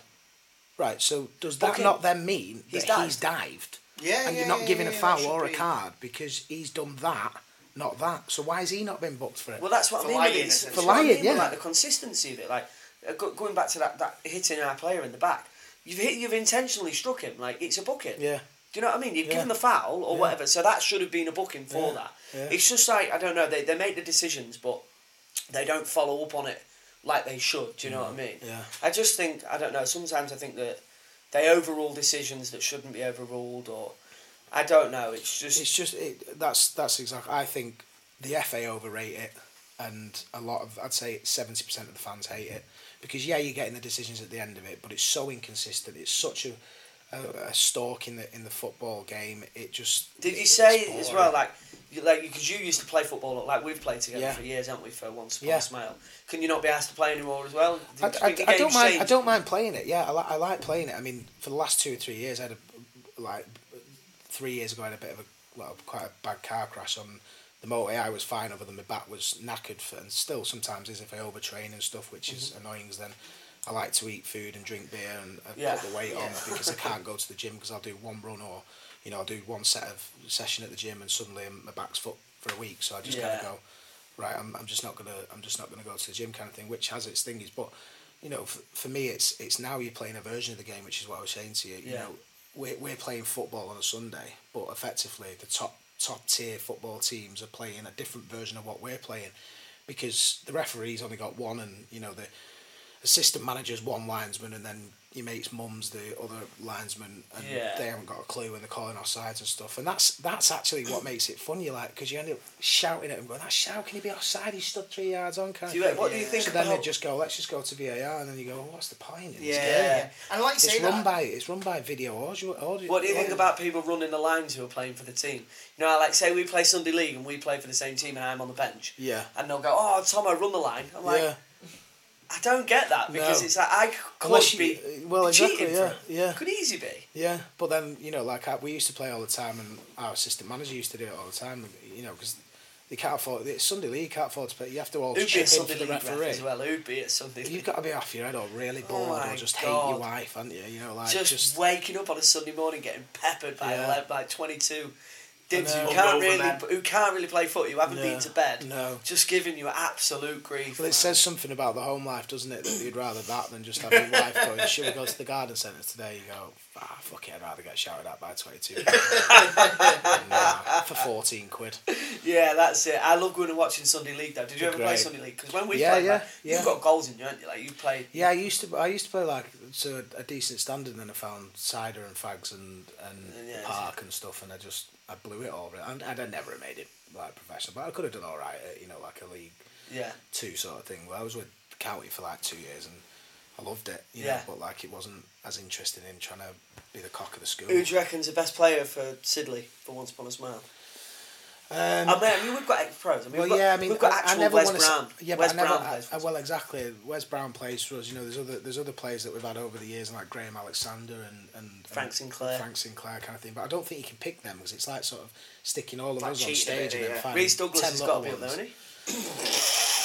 B: Right. So does that
A: Okay.
B: not then mean
A: He's
B: that
A: dived.
B: he's dived?
C: Yeah,
B: And
C: yeah,
B: you're not
C: yeah,
B: giving
C: yeah,
B: a foul
C: should
B: or a
C: be-
B: card because he's done that, not that. So why has he not been booked for it?
A: Well, that's what
C: For
A: I mean. with
C: lying.
A: It's-
B: For
A: what I mean
B: yeah.
A: Like the consistency of it, like uh, going back to that, that hitting our player in the back. You've hit, you've intentionally struck him. Like it's a booking.
B: yeah.
A: Do you know what I mean? You've
B: Yeah.
A: given the foul or
B: Yeah.
A: whatever, so that should have been a booking for
B: Yeah.
A: that.
B: Yeah.
A: It's just like I don't know. They they make the decisions, but they don't follow up on it like they should. Do you know what I mean?
B: Yeah.
A: I just think I don't know. Sometimes I think that they overrule decisions that shouldn't be overruled, or I don't know. It's just
B: It's just it, that's that's exactly. I think the FA overrate it, and a lot of I'd say seventy percent of the fans hate it because yeah, you're getting the decisions at the end of it, but it's so inconsistent. It's such a a, a stalk in the in the football game. It just
A: Did you say as well, like, like because you used to play football, like we've played together
B: Yeah.
A: for years, haven't we? For once
B: Yeah.
A: smile, can you not be asked to play anymore as well? Do
B: I, I, I don't mind. I don't mind playing it. Yeah, I, li- I like playing it. I mean, for the last two or three years, I had a like three years ago, I had a bit of a well, quite a bad car crash on the motorway. I was fine, other than my back was knackered, for, and still sometimes is if I overtrain and stuff, which is
A: Mm-hmm.
B: annoying. 'cause then I like to eat food and drink beer and
A: Yeah.
B: put the weight on
A: Yeah.
B: because I can't go to the gym because I'll do one run or you know I'll do one set of session at the gym and suddenly my back's foot for a week. So I just
A: Yeah.
B: kind of go right. I'm, I'm just not gonna I'm just not gonna go to the gym kind of thing, which has its thingies, but you know, for, for me, it's it's now you're playing a version of the game, which is what I was saying to you. You know, we're we're playing football on a Sunday, but effectively the top top tier football teams are playing a different version of what we're playing, because the referee's only got one, and you know the assistant manager's one linesman, and then your mate's mum's the other linesman, and
A: Yeah.
B: they haven't got a clue when they're calling offsides and stuff. And that's that's actually what makes it fun. You like because you end up shouting at him, going, "That's how can he be offside? He stood three yards on." Kind
A: Do
B: of
A: you,
B: thing.
A: what do you think
B: So then they just go, let's just go to VAR, and then you go, well, what's the point? In this
C: Yeah,
B: game?
C: yeah. And like you
B: It's
C: say
B: run
C: that,
B: by it's run by video audio. audio
A: What do you think about people running the lines who are playing for the team? You know, i like say we play Sunday League and we play for the same team and I'm on the bench.
B: Yeah.
A: And they'll go, "Oh, Tom, I run the line." I'm like,
B: yeah.
A: I don't get that because
B: No.
A: it's like I could
B: Unless you-
A: be
B: well, exactly,
A: cheating
B: yeah,
A: for
B: yeah.
A: Could easy be.
B: Yeah, but then you know, like I, we used to play all the time, and our assistant manager used to do it all the time. You know, because they can't afford it's Sunday league, can't afford to pay. You have to all
A: Who'd be
B: chip in
A: Sunday
B: for the
A: ref
B: referee.
A: as well? Who'd be at Sunday
B: You've
A: League?
B: got to be off your head or really
A: Oh
B: bored
A: my
B: or just hate your wife, haven't you? You know, like
A: just,
B: just,
A: waking up on a Sunday morning getting peppered by
B: Yeah.
A: 11, like twenty two dibs uh,
B: who
A: can't really
C: men.
A: who can't really play foot, who haven't been to bed,
B: no.
A: just giving you absolute grief.
B: Well, it
A: man.
B: says something about the home life, doesn't it? That you'd rather that than just have your wife going, should we go to the garden centre today? You go, ah, fuck it, I'd rather get shouted at by 22. nah, for 14 quid.
A: Yeah, that's it. I love going and watching Sunday League though. Did you ever play Sunday League? Because when we
B: Yeah,
A: played,
B: yeah,
A: man,
B: yeah.
A: you've got goals in you, haven't you? Like you played.
B: Yeah, I used to. I used to play like to a, a decent standard, and then I found cider and fags and and
A: Yeah,
B: park and stuff, and I just I blew it all. And I'd, I'd never made it like professional, but I could have done all right. At, you know, like a league
A: Yeah.
B: two sort of thing. Well, I was with county for like two years, and I loved it. You
A: Yeah.
B: know, but like it wasn't as interested in trying to be the cock of the school.
A: Who do you reckon's the best player for Sidley for Once Upon a Smile?
B: Um,
A: I mean, I mean, we've got ex pros. I mean,
B: well,
A: we've got,
B: yeah, I mean,
A: we've got
B: I,
A: actual
B: I never
A: Wes
B: to. Yeah,
A: Wes
B: but I never.
A: Brown
B: I,
A: plays for us.
B: well, exactly. Wes Brown plays for us. You know, there's other there's other players that we've had over the years, like Graham Alexander and and
A: Frank
B: and
A: Sinclair.
B: Frank Sinclair kind of thing. But I don't think you can pick them because it's like sort of sticking all of
C: Like
B: us on
C: bit,
B: stage and then
C: yeah.
B: finding
A: Reece Douglas
B: 10
A: has got to be up there, hasn't he?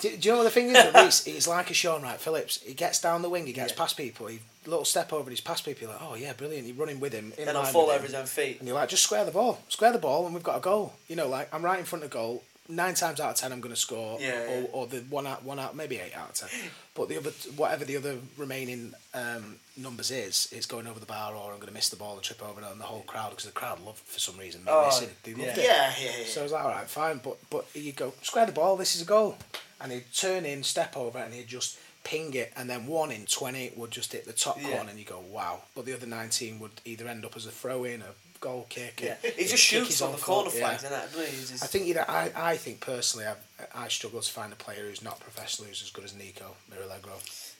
B: Do, do you know what the thing is Reece? He's like a Shaun Wright Phillips. He gets down the wing, he gets
A: Yeah.
B: past people, he little step over, and he's past people. You're like, oh yeah, brilliant. You're running with him. In
A: Then I'll
B: line
A: fall over his own feet.
B: And you're like, just square the ball, square the ball, and we've got a goal. You know, like I'm right in front of goal. Nine times out of ten, I'm going to score.
A: Yeah,
B: or,
A: yeah.
B: or the one out, one out, maybe eight out of ten. But the other, whatever the other remaining um, numbers is, it's going over the bar, or I'm going to miss the ball and trip over and the whole crowd, because the crowd loved for some reason
A: Oh,
B: missing. They loved
A: yeah.
B: it.
C: Yeah, yeah, yeah.
B: So I was like, all right, fine, but but you go square the ball. This is a goal, and he'd turn in, step over, and he'd just ping it, and then one in twenty would just hit the top corner, and you go, wow. But the other nineteen would either end up as a throw in, a goal kick.
A: Yeah. He just shoots on the corner
B: yeah.
A: flags, and that. doesn't he? He's just-
B: I think you know, I, I think personally, I, I struggle to find a player who's not professional who's as good as Nico Mirallegro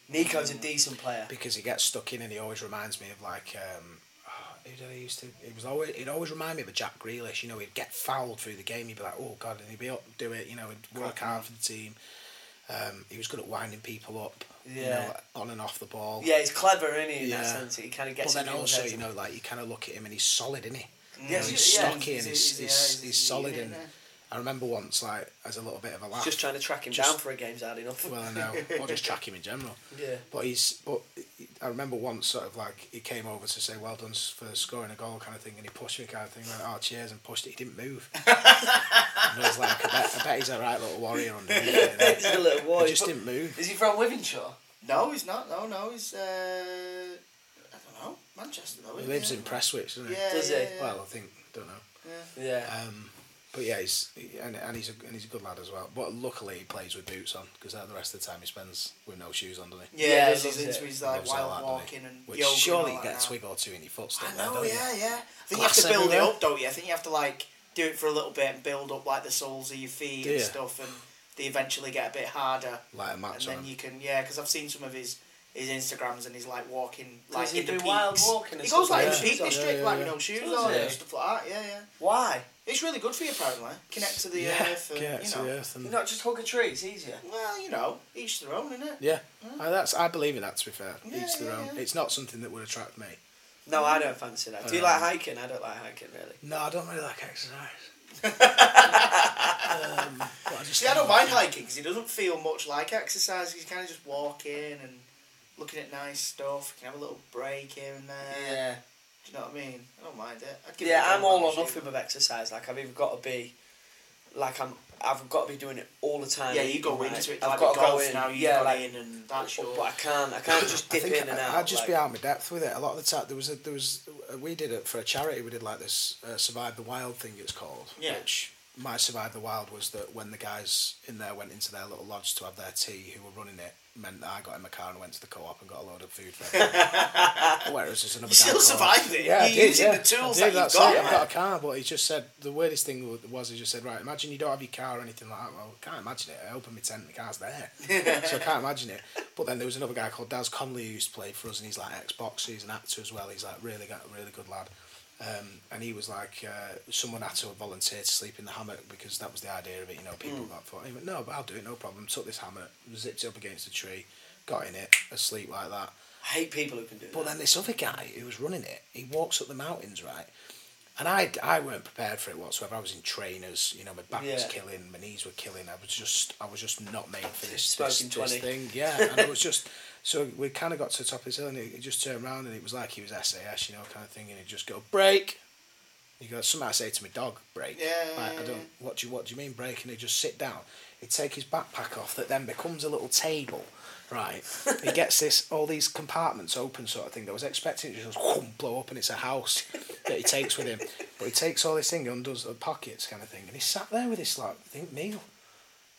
A: Nico's a decent player.
B: because he gets stuck in and he always reminds me of like um, oh, who did I used to? It was always it always remind me of a Jack Grealish. You know, he'd get fouled through the game. He'd be like, oh god, and he'd be up, do it. You know, he'd work hard for the team. Um, he was good at winding people up. You
A: Yeah.
B: know, on and off the ball.
A: Yeah, he's clever, isn't he? In that
B: Yeah.
A: sense, he kind of gets. But then
B: also, you know, like you kind of look at him and he's solid, isn't he?
A: Yes,
B: he's
A: yeah.
B: stocky and
C: He's-
B: he's,
C: he's-
B: he's,
C: yeah,
B: he's,
C: he's-
B: solid. And. I remember once, like, as a little bit of a laugh.
A: just trying to track him
B: Just-
A: down for a game's hard enough.
B: Well, I know, or just track him in general.
A: Yeah.
B: But he's, but I remember once sort of like he came over to say well done for scoring a goal kind of thing, and he pushed me kind of thing, went oh cheers, and pushed it. He didn't move. and I was like, I bet, I bet he's a right little warrior underneath. it, innit?
A: He's a little warrior.
B: He just didn't move.
A: Is he from Wythenshawe?
C: No, he's not. No, no, he's. Uh, I don't know. Manchester, though.
B: He
C: isn't
B: lives in Prestwich, doesn't he?
C: Yeah,
A: Does he?
C: yeah.
B: Well, I think don't know.
A: Yeah.
B: Um, but yeah, he's and, and he's a and he's a good lad as well. But luckily he plays with boots on because the rest of the time he spends with no shoes on, doesn't he?
C: Yeah,
A: Yeah,
C: he's
A: he loves
C: into his like
B: loves all
C: wild
B: that,
C: walking and
B: Which
C: yoga
B: surely
C: all
B: you get a twig or two in your foot still.
C: I
B: there,
C: know,
B: don't you?
C: yeah, yeah. I think
B: Glass
C: you have to build
B: everywhere.
C: it up, don't you? I think you have to like do it for a little bit and build up like the soles of your feet and stuff, and they eventually get a bit harder.
B: Like a match,
C: and
B: match
C: then
B: on.
C: you can, yeah, because I've seen some of his his Instagrams and he's like walking like
A: he
C: in the peaks.
A: wild walking
C: he goes like
A: like
C: in the Peak District,
B: yeah,
C: like with no shoes
A: Does
C: on and stuff like that. Yeah, yeah.
A: Why?
C: It's really good for you apparently. Connect to the
B: yeah,
C: earth, and,
B: yeah,
C: you
B: to
C: know.
B: the earth and
A: Not just hug a tree. It's easier.
C: Well, you know, each their own, isn't it?
B: Yeah, Uh, that's I believe in that. To be fair,
C: Yeah,
B: each their
C: yeah,
B: own.
C: yeah.
B: It's not something that would attract me.
A: No, I don't fancy that. Do you
B: Um,
A: like hiking? I don't like hiking really.
B: No, I don't really like exercise. um, I
C: See, I don't mind hiking because it doesn't feel much like exercise. He's kind of just walking and looking at nice stuff. You can have a little break here and there.
A: Yeah.
C: Do you know what I mean? I don't mind it. I'd it
A: Yeah,
C: a
A: I'm all or
C: actually.
A: nothing with exercise. Like I've either got to be, like I'm, I've got to be doing it all the time.
C: Yeah, you go
A: Right.
C: into it.
A: I've
C: Like
A: got to go in.
C: now. You've
A: yeah, like,
C: in, and that's your.
A: but I can't. I can't just dip
B: think
A: in and out.
B: I'd just
A: like,
B: be out of my depth with it. A lot of the time, there was a, there was uh, we did it for a charity. We did like this uh, survive the wild thing. It's called.
C: Yeah.
B: Which my survive the wild was that when the guys in there went into their little lodge to have their tea, who were running it, meant that I got in my car and went to the co-op and got a load of food. Whereas there's another
C: You
B: guy
C: still survived it.
B: Yeah, I
C: You're
B: did,
C: using
B: yeah.
C: the tools that you've got.
B: I've got a car, but he just said the weirdest thing was he just said, right, imagine you don't have your car or anything like that. Well, I can't imagine it. I opened my tent, and the car's there, so I can't imagine it. But then there was another guy called Daz Conley who used to play for us, and he's like ex-boxer, he's an actor as well. He's like really got a really good lad. Um, and he was like, uh, someone had to volunteer to sleep in the hammock because that was the idea of it. You know, people got thought, he went, no, but I'll do it, no problem. Took this hammock, zipped it up against a tree, got in it, asleep like that.
A: I hate people who can do it.
B: But
A: that.
B: then this other guy who was running it, he walks up the mountains, right? And I, I weren't prepared for it whatsoever. I was in trainers, you know, my back was killing, my knees were killing. I was just, I was just not made for this, this, this
A: 20.
B: thing. Yeah, and it was just, so we kind of got to the top of this hill and he just turned around and it was like he was SAS, you know, kind of thing. And he'd just go, break. He goes, something I say to my dog, break.
C: Yeah,
B: Like, I don't, what do you, what do you mean break? And he'd just sit down. He'd take his backpack off that then becomes a little table, right? he gets this, all these compartments open sort of thing. I was expecting it to just whoom, blow up and it's a house that he takes with him. But he takes all this thing, undoes the pockets kind of thing. And he sat there with this like, think meal.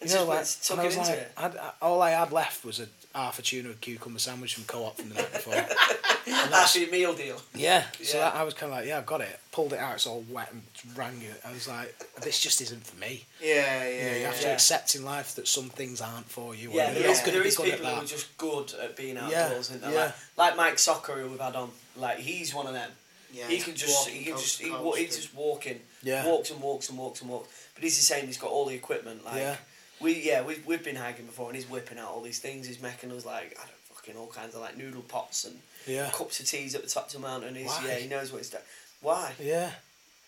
A: It's
B: You know, like,
A: it's
B: and I was
A: into
B: like,
A: it.
B: I'd, I, all I had left was a half a tuna cucumber sandwich from Co-op from the night before.
A: That's your meal deal.
B: yeah, so
A: Yeah.
B: that, I was kind of like, yeah, I've got it. Pulled it out, it's all wet and rang it. I was like, this just isn't for me.
C: Yeah, yeah,
B: You, know, you
C: yeah.
B: have to
A: Yeah.
B: accept in life that some things aren't for you.
A: Yeah,
B: and
A: there
B: you're not gonna
A: there
B: be
A: is
B: good at
A: people who are just good at being
B: Yeah,
A: outdoors, isn't there?
B: yeah.
A: Like, like Mike Soccer, who we've had on, like he's one of them.
C: Yeah,
A: he can just,
C: walking
A: he can just,
C: to
A: he, he's just walking,
B: Yeah.
A: walks and walks and walks and walks. But he's the same. He's got all the equipment. Like
B: Yeah.
A: We, yeah, we've we've been hiking before, and he's whipping out all these things. He's making us like I don't fucking all kinds of like noodle pots and
B: Yeah.
A: cups of teas at the top of the mountain. He's
B: Why?
A: yeah, he knows what he's doing. Why?
B: Yeah,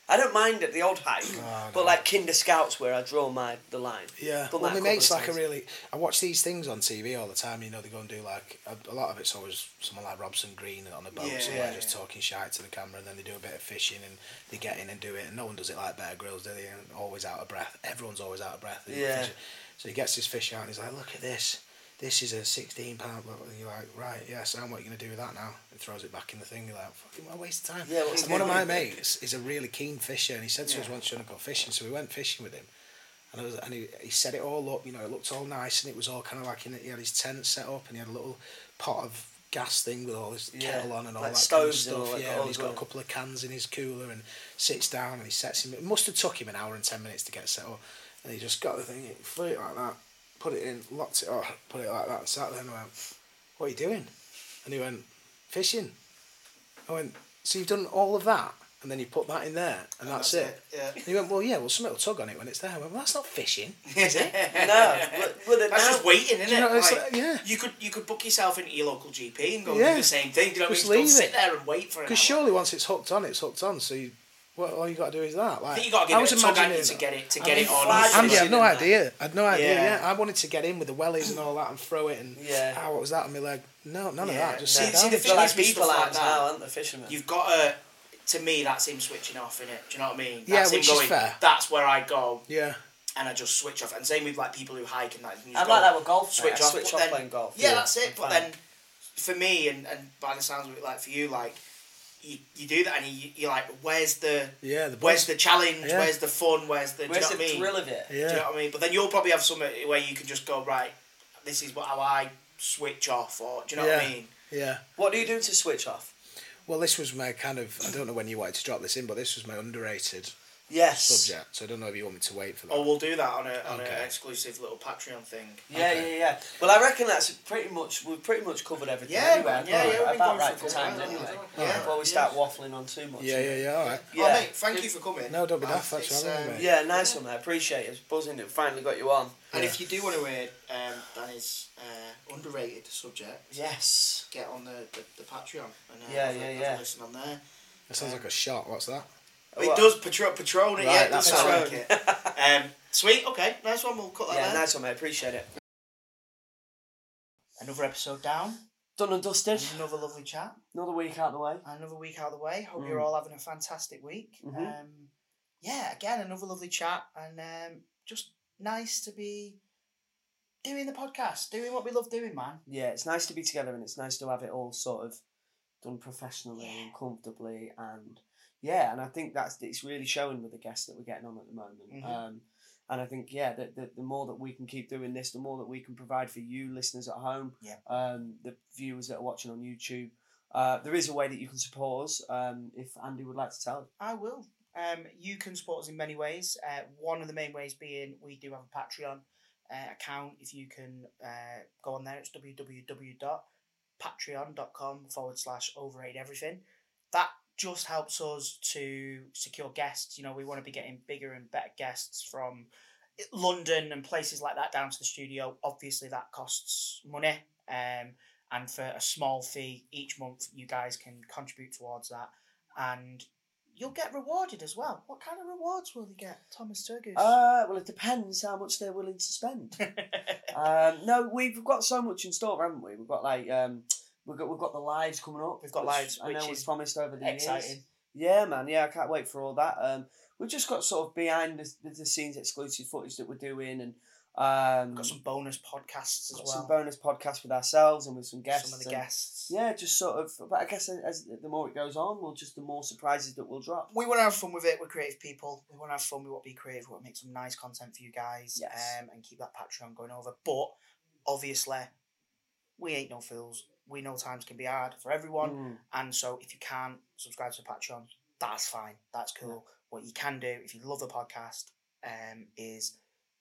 A: I don't mind at the odd hike,
B: Oh,
A: but
B: no.
A: like Kinder Scouts where I draw my the line.
B: yeah.
A: Done
B: Well, my mate's like a really. I watch these things on TV all the time. You know, they go and do like a, a lot of it's always someone like Robson Green on a boat,
C: Yeah,
B: somewhere
A: yeah,
B: just talking shite to the camera, and then they do a bit of fishing and they get in and do it. And no one does it like Bear Grylls, do they? And always out of breath. Everyone's always out of breath.
A: Yeah.
B: fishing. So he gets his fish out and he's like, "Look at this." This is a sixteen pound. And you're like, right, yeah, And what are you gonna do with that now? And throws it back in the thing. You're like, fucking, what a waste of time.
A: Yeah, what's
B: one of my mates is a really keen fisher, and he said to us
C: Yeah.
B: once, "Trying to go fishing." So we went fishing with him, and I was, and he, he set it all up. You know, it looked all nice, and it was all kind of like in it. He had his tent set up, and he had a little pot of gas thing with all his
A: Yeah,
B: kettle on and all
A: like
B: that kind of stuff.
A: that
B: yeah, and he's got a couple of cans in his cooler, and sits down and he sets him. It must have took him an hour and ten minutes to get set up, and he just got the thing, he flew like that, put it in, locked it up, put it like that, and sat there and went, "What are you doing?" And he went, "Fishing." I went, "So you've done all of that?" And then you put that in there, and that's,
C: that's
B: it.
C: it, yeah.
B: And he went, "Well, yeah, well, something will tug on it when it's there." I went, "Well, that's not fishing." Is it?
A: no, but, but
C: That's
A: now,
C: just waiting, isn't
B: you
C: it?
B: know, it's
C: Like,
B: like- yeah.
C: You could you could book yourself into your local GP and go and do the same thing. Do you know what I mean?
B: Just
C: Just don't
B: leave
C: sit
B: it.
C: there and wait for it.
B: Because surely once it's hooked on, it's hooked on. So you, well, all you got to do is that. Like,
C: I think you got to give
B: was
C: it a tug,
B: imagining-
C: to get it to
B: I
C: get
B: mean,
C: it on.
A: flies
B: Andy, I had no
A: Fishing and
B: idea. I had no idea.
C: Yeah.
B: Yeah. I wanted to get in with the wellies and all that and throw it and
A: Yeah.
B: ah, what was that on my leg? No, none
C: Yeah.
B: of that. Just
C: See-
B: sit
C: see the
A: They're like people
C: stuff like
A: now, aren't they, fishermen?
C: You've got to. To me, that's him switching off, innit? Do you know what I mean?
B: Yeah,
C: That's him
B: which is fair.
C: That's where I go
B: yeah,
C: and I just switch off. And same with like people who hike and that. you
A: I'd
C: just
A: like that with golf.
C: Switch
A: mate.
C: Off.
A: Switch
C: but
A: off
C: then-
A: playing golf.
C: Yeah, that's it. But then, for me, and, and by the sounds of it, like for you, like you, you do that and you, you're like, where's the
B: yeah. The
C: where's the challenge?
B: Yeah.
C: Where's the fun? Where's the
A: Where's
C: do
A: the
C: you know what I mean?
A: thrill of it?
C: Do you know what I mean? But then you'll probably have something where you can just go right. This is what how I switch off, or do you know what I mean?
B: yeah.
A: What do you do to switch off?
B: Well, this was my kind of. I don't know when you wanted to drop this in, but this was my underrated
A: Yes.
B: subject. So I don't know if you want me to wait for that.
C: Or we'll do that on a on
B: Okay.
C: an exclusive little Patreon thing.
A: Yeah,
B: Okay.
A: yeah, yeah. Well, I reckon that's pretty much we've pretty much covered everything.
C: Yeah,
A: anyway.
C: man, yeah,
A: About-
C: yeah, we've
A: About
C: going
A: right
C: for
A: for
C: a
A: time
C: while,
A: anyway.
C: yeah.
A: Before we start waffling on too much.
B: yeah, yeah, yeah. All right.
C: Oh,
A: Yeah.
C: mate, thank you for coming.
B: No, don't be daft. Thanks for
C: it's, um,
B: mate.
A: Yeah, nice one, mate. I appreciate it. It's buzzing that finally got you on.
C: And if you do want to hear um, Danny's uh, underrated subject,
A: Yes.
C: get on the, the, the Patreon and uh,
A: Yeah,
C: have,
A: yeah,
C: have
A: yeah.
C: a listen on there.
B: That sounds like a shot. What's that?
C: It does patron patron it,
B: Right,
C: yeah, does
B: that's
C: sound like it. Um, sweet, okay, nice one. We'll cut that
A: Yeah,
C: there.
A: nice one, mate. Appreciate it.
C: Another episode down.
A: Done and dusted.
C: Another lovely chat.
A: Another week out the way.
C: Another week out of the way. Hope
A: Mm.
C: you're all having a fantastic week.
A: Mhm.
C: Um, yeah, again, another lovely chat, and um, just nice to be doing the podcast, doing what we love doing, man.
A: Yeah, it's nice to be together and it's nice to have it all sort of done professionally
C: Yeah.
A: and comfortably and yeah, and I think that's it's really showing with the guests that we're getting on at the moment.
C: Mhm.
A: Um, and I think yeah, the, the the more that we can keep doing this, the more that we can provide for you listeners at home,
C: Yeah.
A: um, the viewers that are watching on YouTube. Uh, there is a way that you can support us. Um, if Andy would like to tell.
C: I will. Um, you can support us in many ways. Uh, one of the main ways being we do have a Patreon uh, account. If you can uh, go on there, it's www.patreon.com forward slash overrated everything. That just helps us to secure guests. You know, we want to be getting bigger and better guests from London and places like that down to the studio. Obviously, that costs money. Um, and for a small fee each month, you guys can contribute towards that. And you'll get rewarded as well. What kind of rewards will you get, Thomas Turgoose?
A: Uh, well, it depends how much they're willing to spend. um, no, we've got so much in store, haven't we? We've got like um, we've got we've got the lives coming up.
C: We've got lives,
A: I know
C: is
A: promised over the years. Yeah, man. Yeah, I can't wait for all that. Um, we've just got sort of behind the, the, the scenes exclusive footage that we're doing, and Um,
C: Got some bonus podcasts as
A: got
C: well.
A: some bonus podcasts with ourselves and with some guests.
C: Some of the
A: and-
C: guests.
A: Yeah, just sort of. But I guess as, as the more it goes on, we'll just the more surprises that we'll drop.
C: We want to have fun with it. We're creative people. We want to have fun. We want to be creative. We want to make some nice content for you guys.
A: Yes.
C: Um, and keep that Patreon going over. But obviously, we ain't no fools. We know times can be hard for everyone.
A: Mm.
C: And so if you can't subscribe to Patreon, that's fine. That's cool. What you can do, if you love the podcast, um, is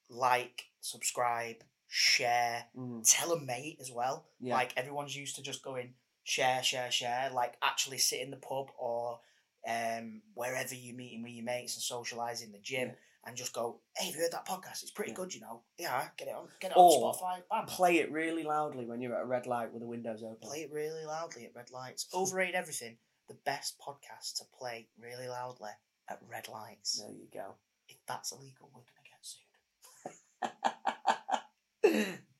C: like, subscribe, share,
A: Mm.
C: tell a mate as well.
A: Yeah.
C: Like everyone's used to just going share, share, share. Like actually sit in the pub or um, wherever you're meeting with your mates and socialising the gym
A: Yeah.
C: And just go, hey, have you heard that podcast? It's pretty
A: Yeah.
C: good, you know. Yeah, get it on, get it
A: Or
C: on Spotify. Bam.
A: Play it really loudly when you're at a red light with the windows open.
C: Play it really loudly at red lights. Overrate everything. The best podcast to play really loudly at red lights.
A: There you go.
C: If that's illegal, we're gonna get sued.